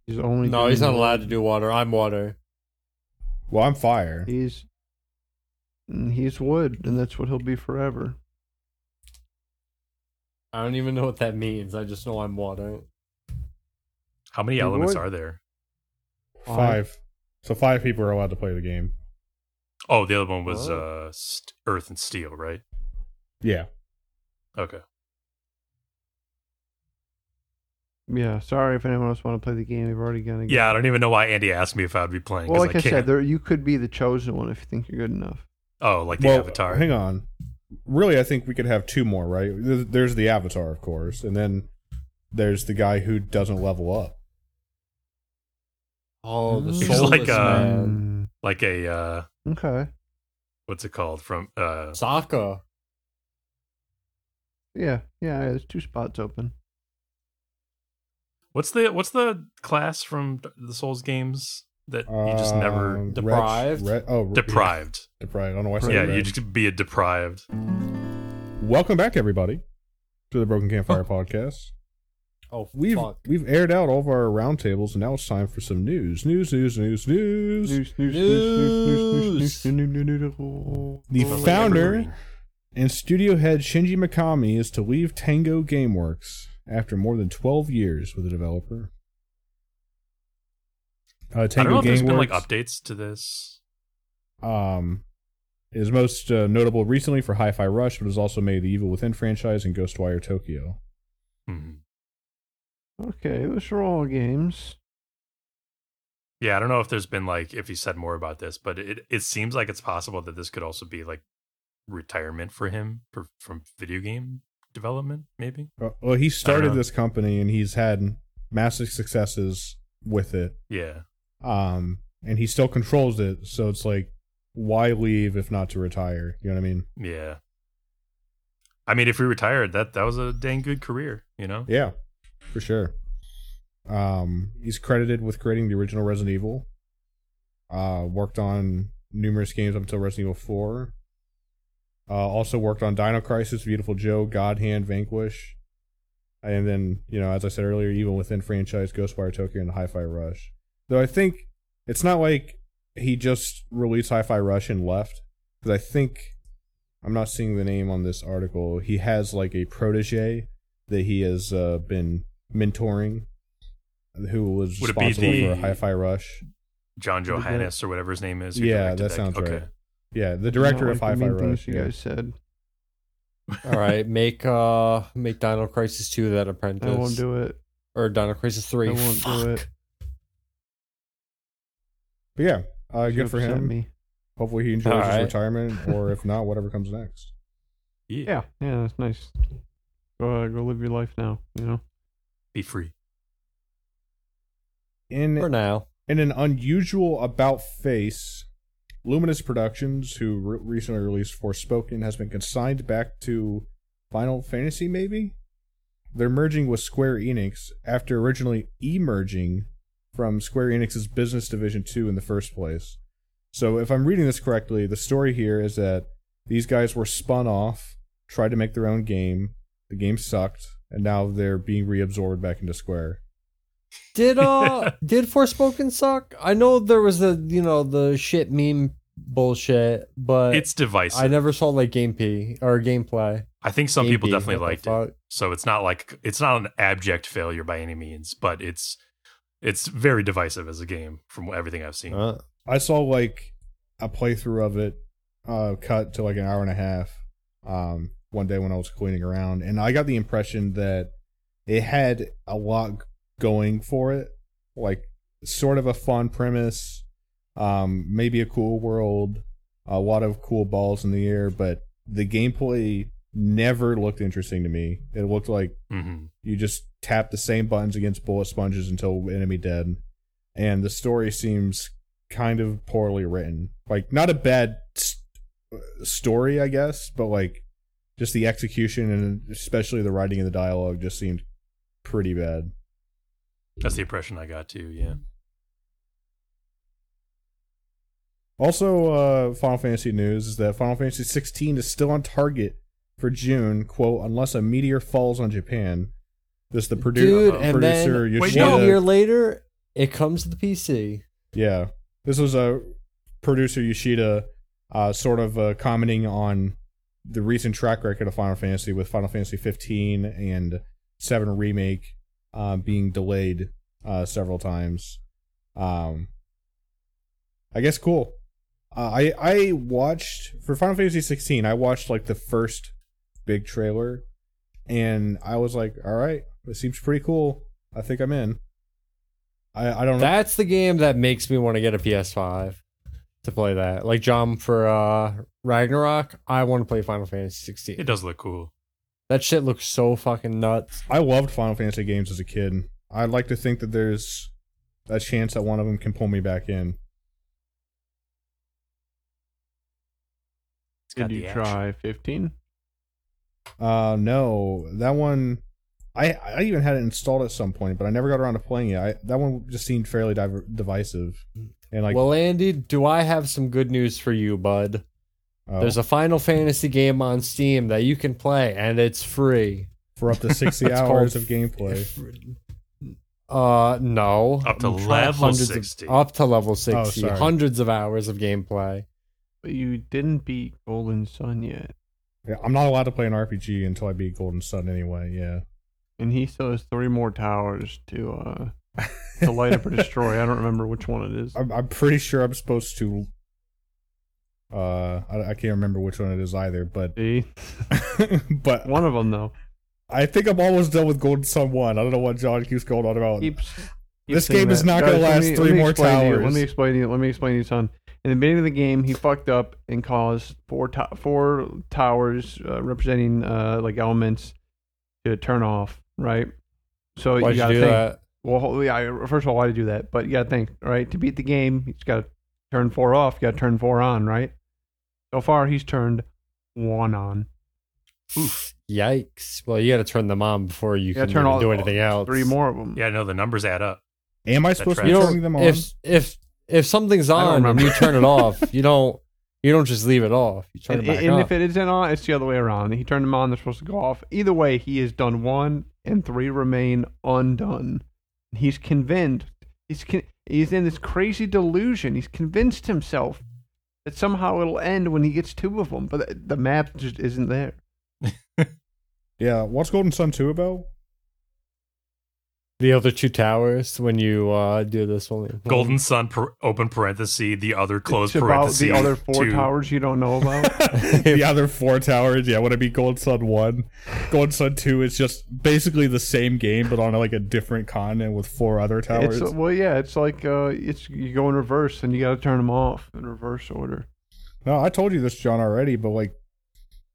Speaker 4: he's only.
Speaker 3: No, he's not
Speaker 4: one.
Speaker 3: allowed to do water. I'm water.
Speaker 1: Well, I'm fire.
Speaker 4: He's mm, he's wood, and that's what he'll be forever.
Speaker 3: I don't even know what that means. I just know I'm water.
Speaker 2: How many
Speaker 4: You
Speaker 2: elements
Speaker 4: would.
Speaker 2: are there?
Speaker 1: Five. So five people are allowed to play the game.
Speaker 2: Oh, the other one was uh, st- Earth and Steel, right?
Speaker 1: Yeah.
Speaker 2: Okay.
Speaker 4: Yeah, sorry if anyone else want to play the game. We've already gonna.
Speaker 2: Yeah, I don't even know why Andy asked me if I would be playing.
Speaker 4: Well,
Speaker 2: 'cause
Speaker 4: like I,
Speaker 2: can't.
Speaker 4: said, there you could be the chosen one if you think you're good enough.
Speaker 2: oh, like the
Speaker 1: well,
Speaker 2: Avatar.
Speaker 1: hang on. Really, I think we could have two more, right? There- There's the Avatar, of course, and then there's the guy who doesn't level up.
Speaker 3: Oh, the
Speaker 4: He's
Speaker 3: soulless
Speaker 2: like, uh,
Speaker 3: man.
Speaker 2: Like a uh,
Speaker 4: Mm, okay.
Speaker 2: what's it called from? Uh,
Speaker 3: Sokka.
Speaker 4: Yeah, yeah. There's two spots open.
Speaker 2: What's the what's the class from the Souls games that you just never
Speaker 1: Um,
Speaker 3: Deprived?
Speaker 1: Wretch- Re- oh, yeah,
Speaker 2: deprived?
Speaker 1: deprived. I don't know why I said
Speaker 2: Yeah,
Speaker 1: Wretch.
Speaker 2: you just be a deprived.
Speaker 1: Welcome back, everybody, to the Broken Campfire podcast.
Speaker 3: Oh,
Speaker 1: We've
Speaker 3: fuck.
Speaker 1: we've aired out all of our roundtables, and now it's time for some news. News, news, news, news.
Speaker 4: News, news, news, news, news, news, news, news, news, news.
Speaker 1: The founder and studio head Shinji Mikami is to leave Tango Gameworks after more than 12 years with the developer. Uh,
Speaker 2: I don't know if there's been like updates to this.
Speaker 1: um, is most uh, notable recently for Hi-Fi Rush, but has also made the Evil Within franchise and Ghostwire Tokyo.
Speaker 2: Mhm.
Speaker 4: Okay, those are all games.
Speaker 2: Yeah, I don't know if there's been like if he said more about this, but it it seems like it's possible that this could also be like retirement for him for, from video game development, maybe.
Speaker 1: Uh, well, he started this company and he's had massive successes with it.
Speaker 2: Yeah.
Speaker 1: Um, and he still controls it, so it's like, why leave if not to retire? You know what I mean?
Speaker 2: Yeah. I mean, if he retired, that that was a dang good career, you know.
Speaker 1: Yeah, for sure. Um, he's credited with creating the original Resident Evil. Uh, worked on numerous games up until Resident Evil Four. Uh, also worked on Dino Crisis, Beautiful Joe, God Hand, Vanquish, and then you know, as I said earlier, Evil Within franchise, Ghostwire Tokyo and Hi-Fi Rush. Though I think it's not like he just released Hi-Fi Rush and left, because I think I'm not seeing the name on this article. He has like a protege that he has uh, been mentoring, who was
Speaker 2: Would
Speaker 1: responsible
Speaker 2: the-
Speaker 1: for Hi-Fi Rush.
Speaker 2: John Johanas or whatever his name is. who
Speaker 1: Yeah,
Speaker 2: directed
Speaker 1: that sounds
Speaker 2: okay.
Speaker 1: right. Yeah, the director of
Speaker 4: like the
Speaker 1: Hi-Fi
Speaker 4: main things
Speaker 1: Rush.
Speaker 4: You
Speaker 1: yeah.
Speaker 4: guys said
Speaker 3: All right, make uh make Dino Crisis 2 that apprentice. [laughs]
Speaker 4: I won't do it.
Speaker 3: Or Dino Crisis 3.
Speaker 4: I won't
Speaker 3: Fuck.
Speaker 4: do it.
Speaker 1: But yeah, uh, good for him.
Speaker 4: Me.
Speaker 1: Hopefully he enjoys
Speaker 3: All
Speaker 1: his
Speaker 3: right.
Speaker 1: retirement, [laughs] or if not, whatever comes next.
Speaker 2: Yeah.
Speaker 4: Yeah, yeah, that's nice. Go, uh, go live your life now. You know.
Speaker 2: Be free.
Speaker 1: In
Speaker 3: For now.
Speaker 1: in an unusual about face, Luminous Productions, who re- recently released Forspoken, has been consigned back to Final Fantasy. Maybe they're merging with Square Enix after originally emerging from Square Enix's business division two in the first place. So, if I'm reading this correctly, the story here is that these guys were spun off, tried to make their own game. The game sucked, and now they're being reabsorbed back into Square.
Speaker 3: Did uh [laughs] did Forspoken suck? I know there was the you know the shit meme bullshit, but
Speaker 2: it's divisive.
Speaker 3: I never saw like gameplay or gameplay.
Speaker 2: I think some people definitely
Speaker 3: what
Speaker 2: liked it. So it's not like it's not an abject failure by any means, but it's it's very divisive as a game from everything I've seen.
Speaker 3: Uh,
Speaker 1: I saw like a playthrough of it, uh, cut to like an hour and a half, um, one day when I was cleaning around, and I got the impression that it had a lot going for it, like sort of a fun premise, um, maybe a cool world, a lot of cool balls in the air, but the gameplay never looked interesting to me. It looked like
Speaker 2: hmm
Speaker 1: you just tap the same buttons against bullet sponges until enemy dead and the story seems kind of poorly written like not a bad s- story i guess but like just the execution and especially the writing and the dialogue just seemed pretty bad
Speaker 2: That's the impression I got too. Yeah.
Speaker 1: Also uh final fantasy news is that final fantasy 16 is still on target for june quote unless a meteor falls on japan this the produ-
Speaker 3: dude,
Speaker 1: uh,
Speaker 3: and then
Speaker 1: producer
Speaker 2: Wait,
Speaker 3: one
Speaker 1: Yoshida-
Speaker 2: no.
Speaker 3: year later, it comes to the PC.
Speaker 1: Yeah, this was a producer Yoshida, uh, sort of uh, commenting on the recent track record of Final Fantasy with Final Fantasy 15 and 7 remake uh, being delayed uh, several times. Um, I guess cool. Uh, I I watched for Final Fantasy 16. I watched like the first big trailer, and I was like, all right, it seems pretty cool. I think I'm in. I I don't know.
Speaker 3: That's the game that makes me want to get a PS5 to play that. Like John for uh Ragnarok, I want to play Final Fantasy 16.
Speaker 2: It does look cool.
Speaker 3: That shit looks so fucking nuts.
Speaker 1: I loved Final Fantasy games as a kid. I'd like to think that there's a chance that one of them can pull me back in.
Speaker 4: Did you
Speaker 2: the
Speaker 4: try 15?
Speaker 1: Uh, no, that one. I I even had it installed at some point, but I never got around to playing it. I, that one just seemed fairly diver- divisive, and like
Speaker 3: well, Andy, do I have some good news for you, bud?
Speaker 1: oh,
Speaker 3: There's a Final Fantasy game on Steam that you can play, and it's free.
Speaker 1: for up to [laughs] sixty hours
Speaker 3: called-
Speaker 1: of gameplay.
Speaker 3: Uh, no.
Speaker 2: Up to level
Speaker 3: hundreds of-
Speaker 2: 60.
Speaker 3: up to level 60.
Speaker 1: sorry.
Speaker 3: hundreds of hours of gameplay.
Speaker 4: But you didn't beat Golden Sun yet.
Speaker 1: Yeah, I'm not allowed to play an RPG until I beat Golden Sun anyway. Yeah,
Speaker 4: And he still has three more towers to uh to light up or [laughs] destroy. I don't remember which one it is.
Speaker 1: I'm, I'm pretty sure I'm supposed to. Uh, I, I can't remember which one it is either, but [laughs] but
Speaker 4: One of them though.
Speaker 1: I think I'm almost done with Golden Sun One. I don't know what John keeps going on about.
Speaker 4: Keeps, keeps
Speaker 1: This game is not gonna last
Speaker 4: me-
Speaker 1: three more
Speaker 4: explain to you.
Speaker 1: towers.
Speaker 4: Let me explain to you. Let me explain to you, son. In the beginning of the game, he fucked up and caused four to- four towers uh, representing uh, like elements to turn off. Right. So
Speaker 3: Why'd
Speaker 4: you
Speaker 3: you
Speaker 4: gotta
Speaker 3: do
Speaker 4: think.
Speaker 3: that?
Speaker 4: Well, yeah. First of all, why to do that? But you got to think, right? To beat the game, he's got to turn four off. You got to turn four on, right? So far, he's turned one on. Oof.
Speaker 3: Yikes. Well, you got to turn them on before you
Speaker 4: You
Speaker 3: can
Speaker 4: turn all
Speaker 3: do anything else.
Speaker 4: Three more of them.
Speaker 2: Yeah, no, the numbers add up.
Speaker 1: Am I supposed to be
Speaker 3: You
Speaker 1: turning them on?
Speaker 3: if if if something's on and you turn it off, [laughs] you don't You don't just leave it off. You turn
Speaker 4: And,
Speaker 3: it back
Speaker 4: and
Speaker 3: on.
Speaker 4: if it isn't on, it's the other way around. He turned them on; they're supposed to go off. Either way, he has done one, and three remain undone. He's convinced. He's con- he's in this crazy delusion. He's convinced himself that somehow it'll end when he gets two of them, but the- the map just isn't there. [laughs]
Speaker 1: Yeah, what's Golden Sun 2 about?
Speaker 3: The other two towers when you uh, do this one.
Speaker 2: Golden Sun per, open parenthesis, the other close
Speaker 4: it's
Speaker 2: parenthesis.
Speaker 4: the other four
Speaker 2: two.
Speaker 4: towers you don't know about. [laughs]
Speaker 1: the other four towers, yeah, would it be Golden Sun 1? Golden Sun 2 is just basically the same game, but on like a different continent with four other towers.
Speaker 4: it's well, yeah, it's like uh, it's you go in reverse and you got to turn them off in reverse order.
Speaker 1: No, I told you this, John, already, but like,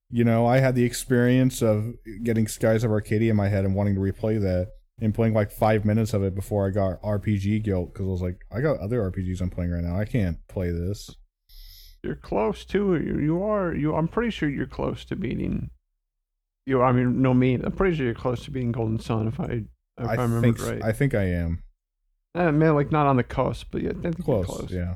Speaker 1: you know, I had the experience of getting Skies of Arcadia in my head and wanting to replay that and playing like five minutes of it before I got RPG guilt because I was like, I got other RPGs I'm playing right now. I can't play this.
Speaker 4: You're close to you. You are you. I'm pretty sure you're close to beating. You. I mean, no me. I'm pretty sure you're close to beating Golden Sun if I if I,
Speaker 1: I
Speaker 4: remember
Speaker 1: think
Speaker 4: right.
Speaker 1: I think I am
Speaker 4: Uh, man, like not on the cusp, but yeah, I think you're
Speaker 1: close.
Speaker 4: close.
Speaker 1: Yeah.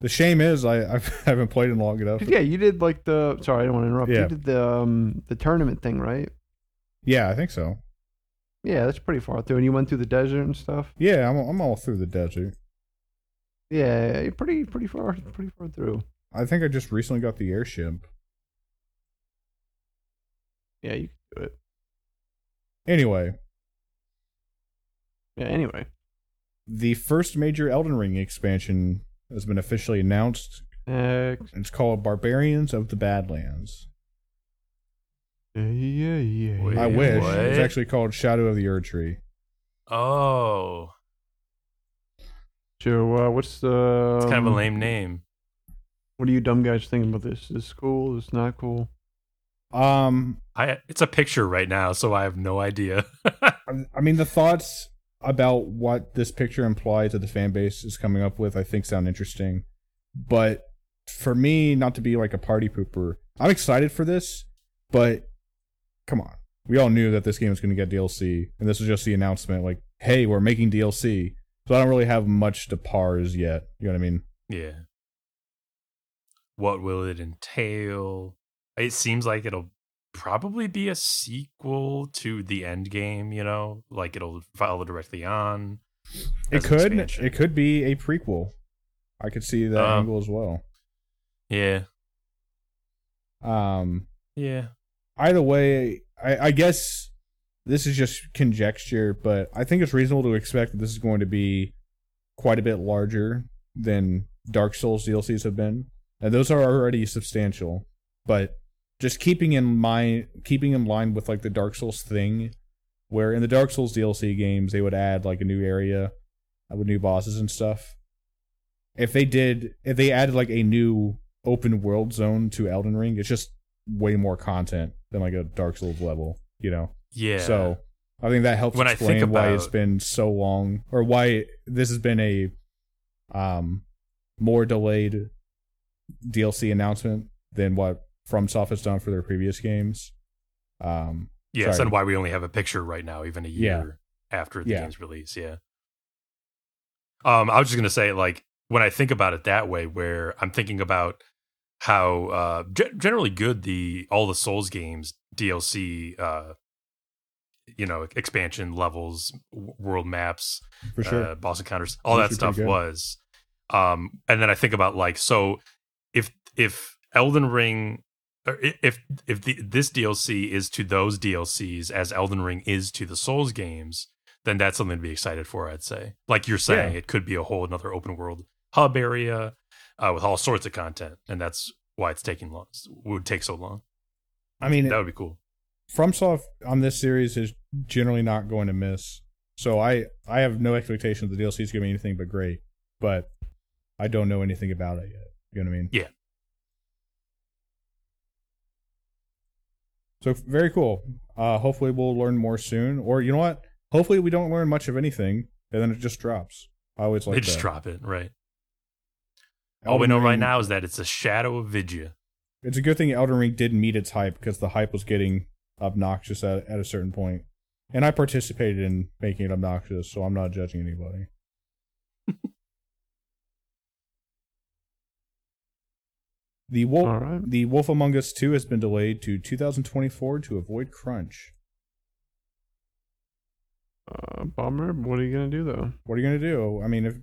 Speaker 1: The shame is I [laughs] I haven't played it long enough.
Speaker 4: Yeah, you did like the. Sorry, I don't want to interrupt.
Speaker 1: Yeah.
Speaker 4: You did the um the tournament thing, right?
Speaker 1: Yeah, I think so.
Speaker 4: Yeah, that's pretty far through, and you went through the desert and stuff.
Speaker 1: Yeah, I'm I'm all through the desert.
Speaker 4: Yeah, you're pretty pretty far pretty far through.
Speaker 1: I think I just recently got the airship.
Speaker 4: Yeah, you can do it.
Speaker 1: Anyway,
Speaker 4: Yeah. Anyway,
Speaker 1: the first major Elden Ring expansion has been officially announced.
Speaker 4: next.
Speaker 1: It's called Barbarians of the Badlands.
Speaker 4: Yeah, yeah, yeah.
Speaker 2: Wait.
Speaker 1: I wish
Speaker 2: what?
Speaker 1: it's actually called Shadow of the Erdtree.
Speaker 2: Oh,
Speaker 4: So, uh, what's the?
Speaker 2: it's kind of a
Speaker 4: um,
Speaker 2: lame name.
Speaker 4: What are you dumb guys thinking about this? Is this cool? Is this not cool?
Speaker 1: Um,
Speaker 2: I it's a picture right now, so I have no idea. [laughs]
Speaker 1: I I mean, the thoughts about what this picture implies that the fan base is coming up with, I think, sound interesting. But for me, not to be like a party pooper, I'm excited for this. But come on, we all knew that this game was going to get DLC, and this was just the announcement. Like, hey, we're making DLC. So I don't really have much to parse yet. You know what I mean?
Speaker 2: yeah. What will it entail? It seems like it'll probably be a sequel to the end game. You know, like it'll follow directly on.
Speaker 1: It could. It could be a prequel. I could see that
Speaker 2: Um,
Speaker 1: angle as well.
Speaker 2: Yeah,
Speaker 1: Um,
Speaker 2: yeah.
Speaker 1: Either way, I, I guess this is just conjecture, but I think it's reasonable to expect that this is going to be quite a bit larger than Dark Souls DLCs have been, and those are already substantial. But just keeping in mind, keeping in line with like the Dark Souls thing, where in the Dark Souls DLC games they would add like a new area with new bosses and stuff. If they did, if they added like a new open world zone to Elden Ring, it's just way more content than like a Dark Souls level, you know.
Speaker 2: Yeah.
Speaker 1: So I think that helps
Speaker 2: When
Speaker 1: explain why it's been so long, or why this has been a um more delayed DLC announcement than what FromSoft has done for their previous games. Um,
Speaker 2: yes,
Speaker 1: sorry.
Speaker 2: and why we only have a picture right now, even a
Speaker 1: Yeah.
Speaker 2: year after the
Speaker 1: Yeah.
Speaker 2: game's release. Yeah. Um, I was just gonna say, like, when I think about it that way, where I'm thinking about how uh ge- generally good the all the Souls games DLC uh you know expansion levels w- world maps
Speaker 1: for sure.
Speaker 2: uh, boss encounters, all
Speaker 1: Those
Speaker 2: that stuff was. Um, and then I think about like so, if if Elden Ring, or if if the, this DLC is to those DLCs as Elden Ring is to the Souls games, then that's something to be excited for. I'd say, like you're saying,
Speaker 1: Yeah.
Speaker 2: it could be a whole another open world hub area uh, with all sorts of content, and that's why it's taking long. Would take so long.
Speaker 1: I mean,
Speaker 2: That would be cool.
Speaker 1: FromSoft on this series is generally not going to miss. So I I have no expectation that the DLC is going to be anything but great, but I don't know anything about it yet. You know what I mean?
Speaker 2: Yeah.
Speaker 1: So very cool. Uh, hopefully we'll learn more soon, or you know what? Hopefully we don't learn much of anything, and then it just drops. I always like
Speaker 2: they just
Speaker 1: that.
Speaker 2: drop it right. All we
Speaker 1: Elden
Speaker 2: know right now is that it's a shadow of Vidya.
Speaker 1: It's a good thing Elden Ring didn't meet its hype because the hype was getting obnoxious at, at a certain point. And I participated in making it obnoxious, so I'm not judging anybody. [laughs] The Wolf,
Speaker 4: All right.
Speaker 1: the Wolf Among Us 2 has been delayed to 2024 to avoid crunch.
Speaker 4: Uh, bummer. What are you gonna do though?
Speaker 1: What are you going to do? I mean, if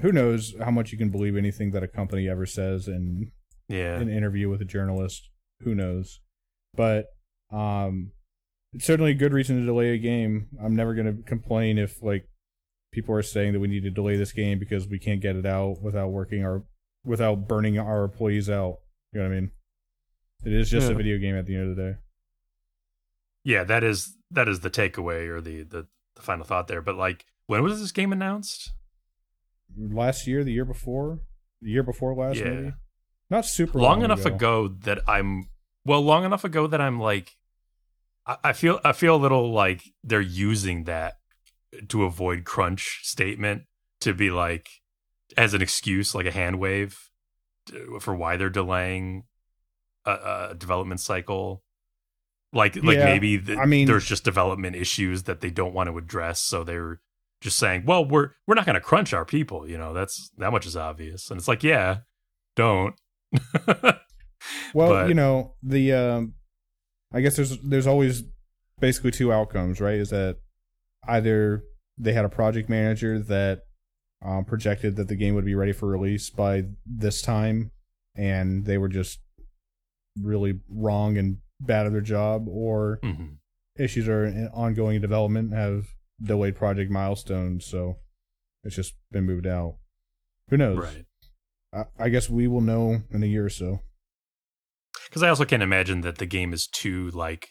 Speaker 1: who knows how much you can believe anything that a company ever says in
Speaker 2: Yeah.
Speaker 1: an interview with a journalist. Who knows? But um, it's certainly a good reason to delay a game. I'm never going to complain if like people are saying that we need to delay this game because we can't get it out without working our without burning our employees out. You know what I mean? It is just a video game at the end of the day.
Speaker 2: Yeah, that is that is the takeaway or the, the the final thought there. But like, when was this game announced?
Speaker 1: Last year, the year before, the year before last,
Speaker 2: Yeah.
Speaker 1: maybe not super
Speaker 2: long
Speaker 1: long,
Speaker 2: enough ago. that I'm well, long enough ago that I'm like, I, I feel I feel a little like they're using that to avoid crunch statement to be like as an excuse, like a hand wave to- for why they're delaying a, a development cycle. Like like
Speaker 1: Yeah,
Speaker 2: maybe the,
Speaker 1: I mean-
Speaker 2: there's just development issues that they don't want to address, so they're just saying, "Well, we're we're not going to crunch our people." You know, that's that much is obvious, and it's like, yeah, don't. [laughs]
Speaker 1: Well,
Speaker 2: But-
Speaker 1: you know, the um I guess there's there's always basically two outcomes, right? Is that either they had a project manager that um, projected that the game would be ready for release by this time, and they were just really wrong and bad at their job, or
Speaker 2: Mhm.
Speaker 1: issues are in ongoing development have delayed project milestones, so it's just been moved out. Who knows?
Speaker 2: Right.
Speaker 1: I, I guess we will know in a year or so.
Speaker 2: Because I also can't imagine that the game is too like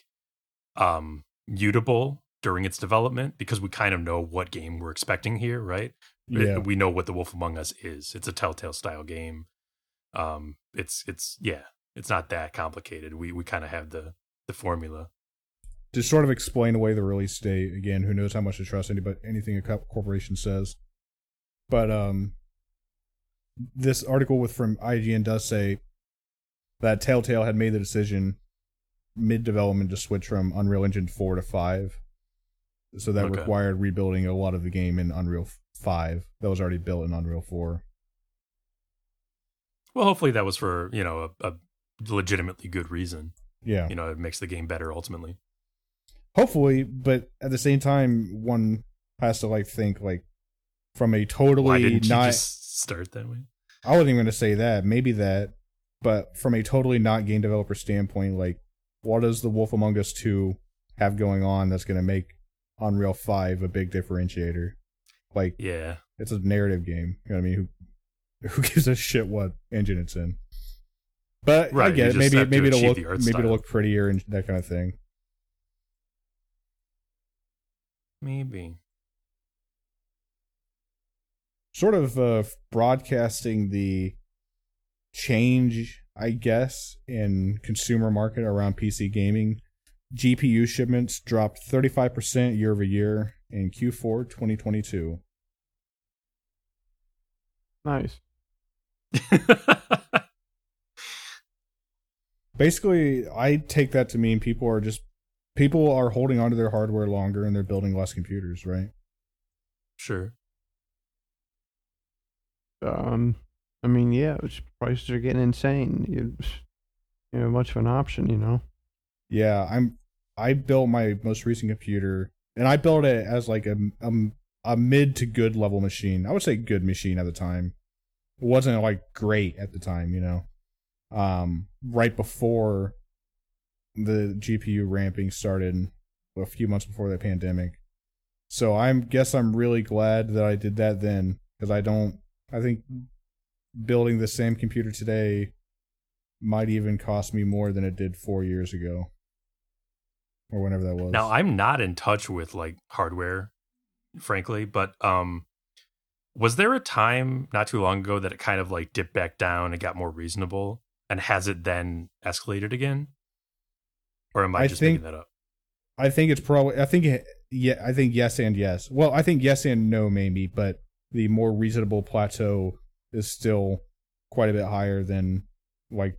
Speaker 2: um mutable during its development because we kind of know what game we're expecting here, right?
Speaker 1: Yeah.
Speaker 2: we know what The Wolf Among Us is. It's a Telltale style game. Um, it's it's yeah, it's not that complicated. We we kind of have the the formula.
Speaker 1: To sort of explain away the release date again who knows how much to trust anybody anything a corporation says but um this article with from IGN does say that Telltale had made the decision mid development to switch from Unreal Engine 4 to 5 so that
Speaker 2: Okay.
Speaker 1: required rebuilding a lot of the game in Unreal 5 that was already built in Unreal 4
Speaker 2: Well, hopefully that was for you know a, a legitimately good reason.
Speaker 1: yeah
Speaker 2: You know, it makes the game better ultimately.
Speaker 1: Hopefully but at the same time one has to like think like from a totally
Speaker 2: Why didn't
Speaker 1: not
Speaker 2: just start that way?
Speaker 1: I wasn't even going to say that. Maybe that, but from a totally not game developer standpoint, like what does the Wolf Among Us two have going on that's going to make Unreal Five a big differentiator? Like
Speaker 2: Yeah,
Speaker 1: it's a narrative game. You know what I mean? Who [laughs] who gives a shit what engine it's in? But I
Speaker 2: Right, you
Speaker 1: get it.
Speaker 2: just
Speaker 1: Maybe
Speaker 2: to
Speaker 1: maybe it'll look maybe
Speaker 2: style.
Speaker 1: it'll look prettier and that kind of thing.
Speaker 2: Maybe.
Speaker 1: sort of uh, broadcasting the change, I guess, in consumer market around PC gaming. GPU shipments dropped 35% year over year in Q4 2022.
Speaker 4: Nice. [laughs]
Speaker 1: Basically, I take that to mean people are just people are holding onto their hardware longer and they're building less computers, right?
Speaker 2: sure.
Speaker 4: Um, I mean, yeah, it's, prices are getting insane. You, you know, much of an option, you know.
Speaker 1: Yeah, I'm. I built my most recent computer, and I built it as like a a, a mid to good level machine. I would say good machine at the time. It wasn't like great at the time, you know. Um, right before the GPU ramping started, a few months before the pandemic. So I'm guess I'm really glad that I did that then, because I don't. I think building the same computer today might even cost me more than it did four years ago or whenever that was.
Speaker 2: Now I'm not in touch with like hardware, frankly, but um was there a time not too long ago that it kind of like dipped back down and got more reasonable? And has it then escalated again? Or am I,
Speaker 1: I
Speaker 2: just
Speaker 1: think-
Speaker 2: making that up?
Speaker 1: I think it's probably. I think it, yeah. I think yes and yes. Well, I think yes and no maybe, but the more reasonable plateau is still quite a bit higher than like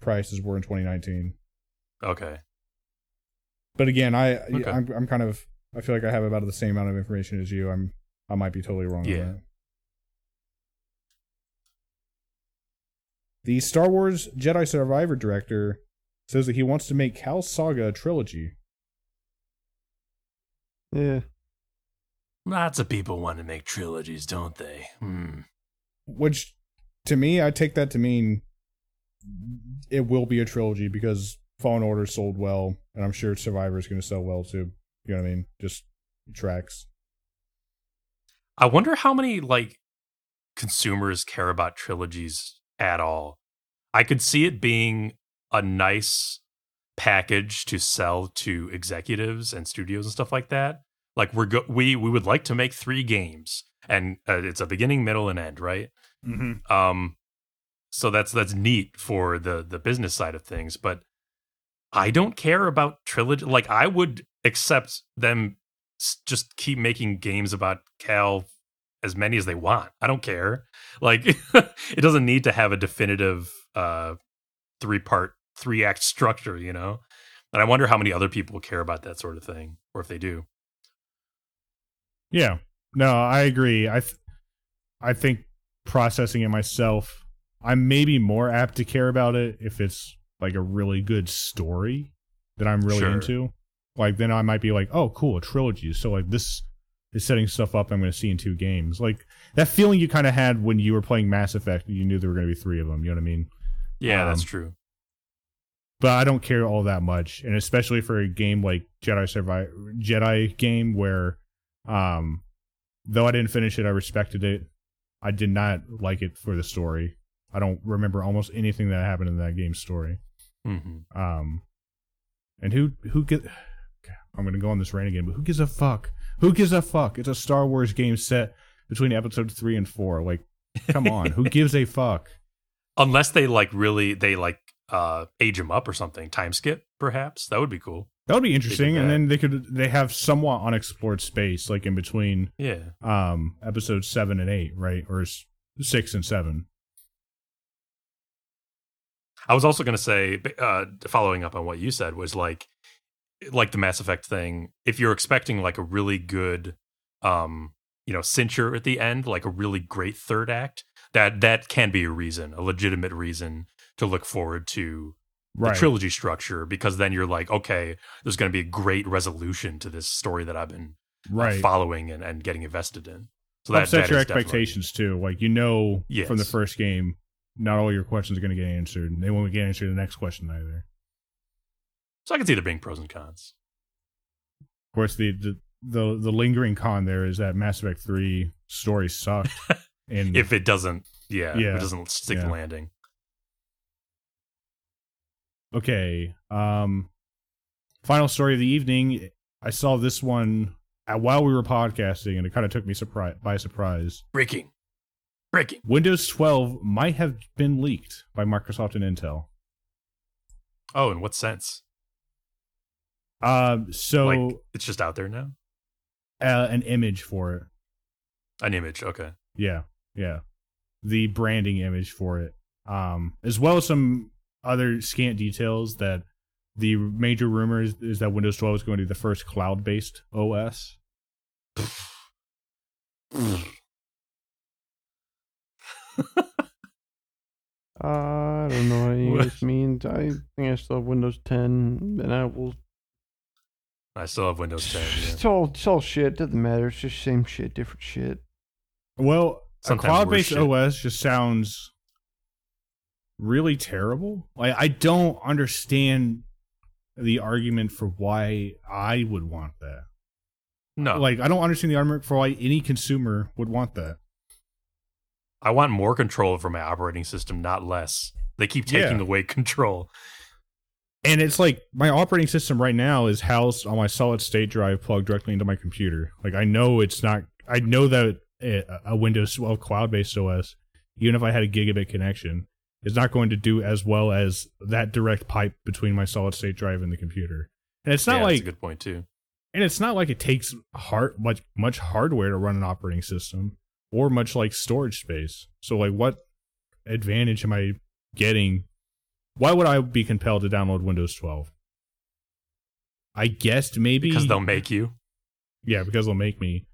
Speaker 1: prices were in 2019.
Speaker 2: Okay.
Speaker 1: But again, I
Speaker 2: Okay.
Speaker 1: I'm I'm kind of I feel like I have about the same amount of information as you. I'm I might be totally wrong.
Speaker 2: Yeah.
Speaker 1: The Star Wars Jedi Survivor director says that he wants to make Cal Saga a trilogy.
Speaker 4: Yeah.
Speaker 2: Lots of people want to make trilogies, don't they? Hmm.
Speaker 1: Which, to me, I take that to mean it will be a trilogy because Fallen Order sold well, and I'm sure Survivor is going to sell well too. You know what I mean? Just tracks.
Speaker 2: I wonder how many like consumers care about trilogies at all. I could see it being a nice package to sell to executives and studios and stuff like that. Like we're go- we we would like to make three games, and uh, it's a beginning, middle, and end, right?
Speaker 1: Mm-hmm.
Speaker 2: Um, so that's that's neat for the the business side of things, but I don't care about trilogy. Like I would accept them s- just keep making games about Cal as many as they want. I don't care. Like [laughs] it doesn't need to have a definitive uh three part three act structure, you know. And I wonder how many other people care about that sort of thing, or if they do.
Speaker 1: Yeah. No, I agree. I th- I think processing it myself, I'm maybe more apt to care about it if it's like a really good story that I'm really
Speaker 2: Sure.
Speaker 1: into. Like then I might be like, "Oh, cool, a trilogy." So like this is setting stuff up I'm going to see in two games. Like that feeling you kind of had when you were playing Mass Effect, you knew there were going to be 3 of them, you know what I mean?
Speaker 2: Yeah, that's
Speaker 1: Um,
Speaker 2: true.
Speaker 1: But I don't care all that much, and especially for a game like Jedi Survive Jedi game where, um, though I didn't finish it, I respected it. I did not like it for the story. I don't remember almost anything that happened in that game's story.
Speaker 2: hmm
Speaker 1: Um, and who who get? [sighs] I'm gonna go on this rant again, but who gives a fuck? Who gives a fuck? It's a Star Wars game set between episode three and four. Like, come on, who [laughs] gives a fuck?
Speaker 2: Unless they like really they like uh age him up or something, time skip perhaps that would be cool.
Speaker 1: That would be interesting, and then they could they have somewhat unexplored space, like in between
Speaker 2: Yeah.
Speaker 1: um episodes seven and eight, right, or six and seven.
Speaker 2: I was also going to say, uh, following up on what you said, was like, like the Mass Effect thing. If you're expecting like a really good, um, you know, cincher at the end, like a really great third act, that that can be a reason, a legitimate reason to look forward to the
Speaker 1: Right.
Speaker 2: trilogy structure, because then you're like, okay, there's going to be a great resolution to this story that I've been uh,
Speaker 1: right.
Speaker 2: following and, and getting invested in. So that
Speaker 1: your expectations too. Like you know
Speaker 2: Yes.
Speaker 1: from the first game, not all your questions are going to get answered. and They won't get answered the next question either.
Speaker 2: So I can see there being pros and cons.
Speaker 1: Of course, the the the, the lingering con there is that Mass Effect three story sucked, [laughs] and
Speaker 2: If it doesn't, yeah, if
Speaker 1: Yeah.
Speaker 2: it doesn't stick
Speaker 1: Yeah.
Speaker 2: landing.
Speaker 1: Okay. Um final story of the evening. I saw this one while we were podcasting and it kind of took me surprise by surprise.
Speaker 2: Breaking. Breaking.
Speaker 1: Windows 12 might have been leaked by Microsoft and Intel.
Speaker 2: Oh, in what sense?
Speaker 1: Um so
Speaker 2: like it's just out there now?
Speaker 1: uh, an image for it.
Speaker 2: An image. Okay.
Speaker 1: Yeah. Yeah. The branding image for it. Um as well as some other scant details that the major rumor is, is that Windows 12 is going to be the first cloud-based OS. [laughs]
Speaker 4: I don't know what you of
Speaker 2: What?
Speaker 4: means. I think I still have Windows 10, and I will.
Speaker 2: I still have Windows 10. Yeah.
Speaker 4: It's all it's all shit. Doesn't matter. It's just same shit, different shit.
Speaker 1: Well,
Speaker 2: Sometimes
Speaker 1: a cloud-based OS just sounds really terrible. Like I don't understand the argument for why I would want that.
Speaker 2: No.
Speaker 1: Like I don't understand the argument for why any consumer would want that.
Speaker 2: I want more control over my operating system, not less. They keep taking
Speaker 1: Yeah.
Speaker 2: away control.
Speaker 1: And it's like my operating system right now is housed on my solid state drive plugged directly into my computer. Like I know it's not I know that a, a Windows 12 cloud-based OS even if I had a gigabit connection is not going to do as well as that direct pipe between my solid state drive and the computer. And it's not
Speaker 2: yeah,
Speaker 1: like
Speaker 2: that's a good point too.
Speaker 1: and it's not like it takes hard much much hardware to run an operating system or much like storage space. So like what advantage am I getting? Why would I be compelled to download Windows 12? I guessed maybe
Speaker 2: Because they'll make you.
Speaker 1: yeah, because they'll make me.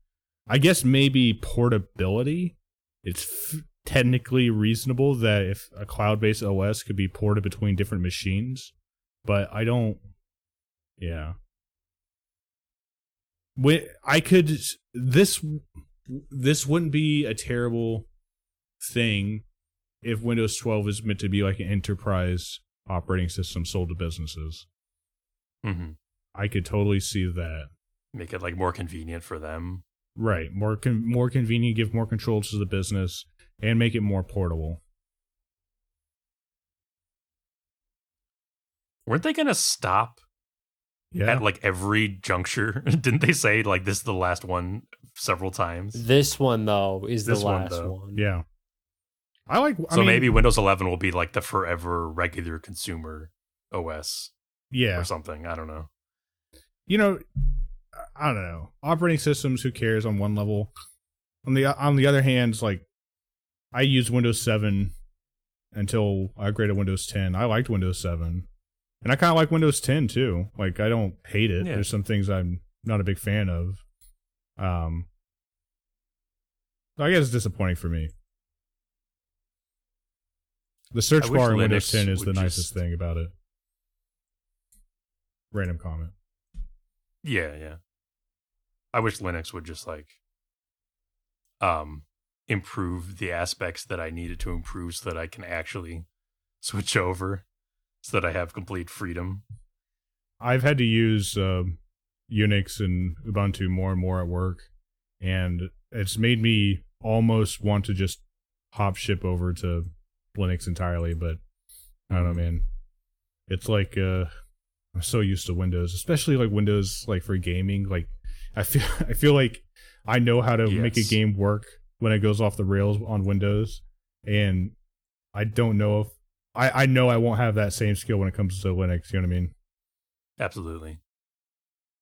Speaker 1: I guess maybe portability. It's f- technically reasonable that if a cloud-based OS could be ported between different machines, but I don't. Yeah. I could this this wouldn't be a terrible thing if Windows 12 is meant to be like an enterprise operating system sold to businesses.
Speaker 2: hmm
Speaker 1: I could totally see that.
Speaker 2: Make it like more convenient for them.
Speaker 1: Right, more con- more convenient, give more controls to the business, and make it more portable.
Speaker 2: Weren't they gonna stop
Speaker 1: Yeah,
Speaker 2: at like every juncture? [laughs] Didn't they say like this is the last one several times?
Speaker 3: This one though is the
Speaker 2: This one,
Speaker 3: last
Speaker 2: though.
Speaker 3: one.
Speaker 1: yeah. I like. I
Speaker 2: so
Speaker 1: mean,
Speaker 2: maybe Windows 11 will be like the forever regular consumer OS
Speaker 1: yeah.
Speaker 2: or something. I don't know.
Speaker 1: You know, I don't know. Operating systems, who cares? On one level, on the on the other hand, like I used Windows Seven until I upgraded Windows 10. I liked Windows 7, and I kind of like Windows 10 too. Like I don't hate it.
Speaker 2: Yeah.
Speaker 1: There's some things I'm not a big fan of. Um, I guess it's disappointing for me. The search bar in Windows 10 is the
Speaker 2: would
Speaker 1: nicest thing about it. Random comment.
Speaker 2: Yeah, yeah. I wish Linux would just like um improve the aspects that I needed to improve so that I can actually switch over so that I have complete freedom.
Speaker 1: I've had to use um Unix and Ubuntu more and more at work, and it's made me almost want to just hop ship over to Linux entirely. But I don't know, man. It's like uh, I'm so used to Windows, especially like Windows, like for gaming. Like I feel, [laughs] I feel like I know how to make a game work when it goes off the rails on Windows, and I don't know if I I know I won't have that same skill when it comes to Linux. You know what I mean?
Speaker 2: Absolutely.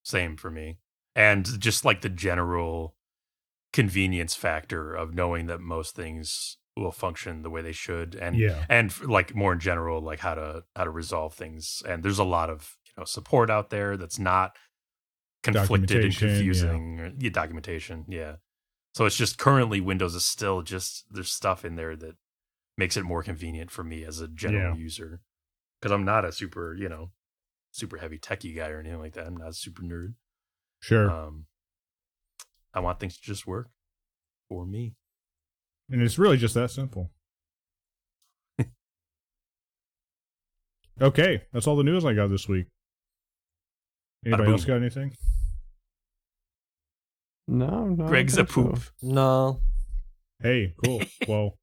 Speaker 2: Same for me. And just like the general convenience factor of knowing that most things will function the way they should and
Speaker 1: Yeah.
Speaker 2: and like more in general like how to how to resolve things and there's a lot of you know support out there that's not conflicted and
Speaker 1: yeah.
Speaker 2: confusing or- yeah, documentation yeah so it's just currently windows is still just there's stuff in there that makes it more convenient for me as a general
Speaker 1: Yeah.
Speaker 2: user because i'm not a super you know super heavy techie guy or anything like that i'm not a super nerd
Speaker 1: Sure.
Speaker 2: um i want things to just work for me
Speaker 1: And it's really just that simple. [laughs] okay, that's all the news I got this week. Anybody else got anything?
Speaker 4: No, no.
Speaker 2: Greg's a
Speaker 4: don't so.
Speaker 2: poop
Speaker 3: No.
Speaker 1: Hey, cool. [laughs] well,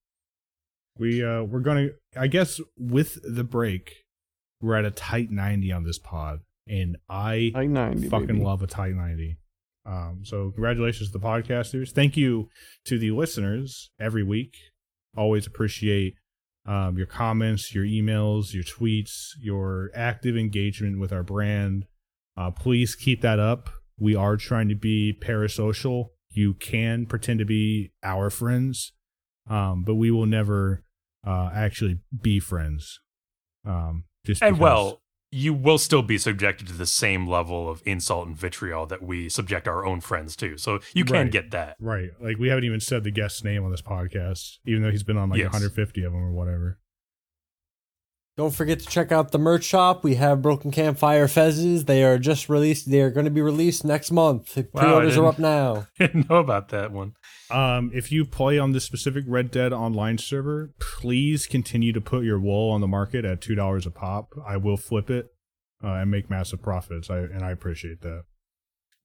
Speaker 1: we uh we're gonna I guess with the break, we're at a tight ninety on this pod, and I
Speaker 4: Like 90,
Speaker 1: fucking
Speaker 4: baby.
Speaker 1: love a tight 90. Um, so congratulations to the podcasters. Thank you to the listeners every week. Always appreciate um, your comments, your emails, your tweets, your active engagement with our brand. Uh, please keep that up. We are trying to be parasocial. You can pretend to be our friends, um, but we will never uh, actually be friends. Um, just
Speaker 2: and
Speaker 1: because-
Speaker 2: well you will still be subjected to the same level of insult and vitriol that we subject our own friends to so you can
Speaker 1: Right.
Speaker 2: get that
Speaker 1: Right. Like we haven't even said the guest's name on this podcast, even though he's been on like
Speaker 2: Yes.
Speaker 1: 150 of them or whatever.
Speaker 3: Don't forget to check out the merch shop. We have Broken Campfire Fezzes. They are just released. They are going to be released next month.
Speaker 2: I
Speaker 3: Pre-orders are up now. [laughs]
Speaker 2: didn't know about that one
Speaker 1: Um, if you play on this specific Red Dead Online server, please continue to put your wool on the market at two dollars a pop. I will flip it uh, and make massive profits. I and I appreciate that.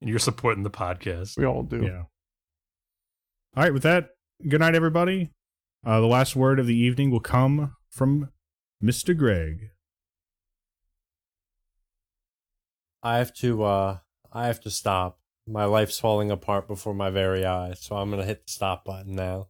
Speaker 2: and you're supporting the podcast
Speaker 4: We all do.
Speaker 1: Yeah. All right. With that, good night, everybody. Uh, the last word of the evening will come from Mister Greg.
Speaker 3: I have to. uh I have to stop. My life's falling apart before my very eyes. So I'm going to hit the stop button now.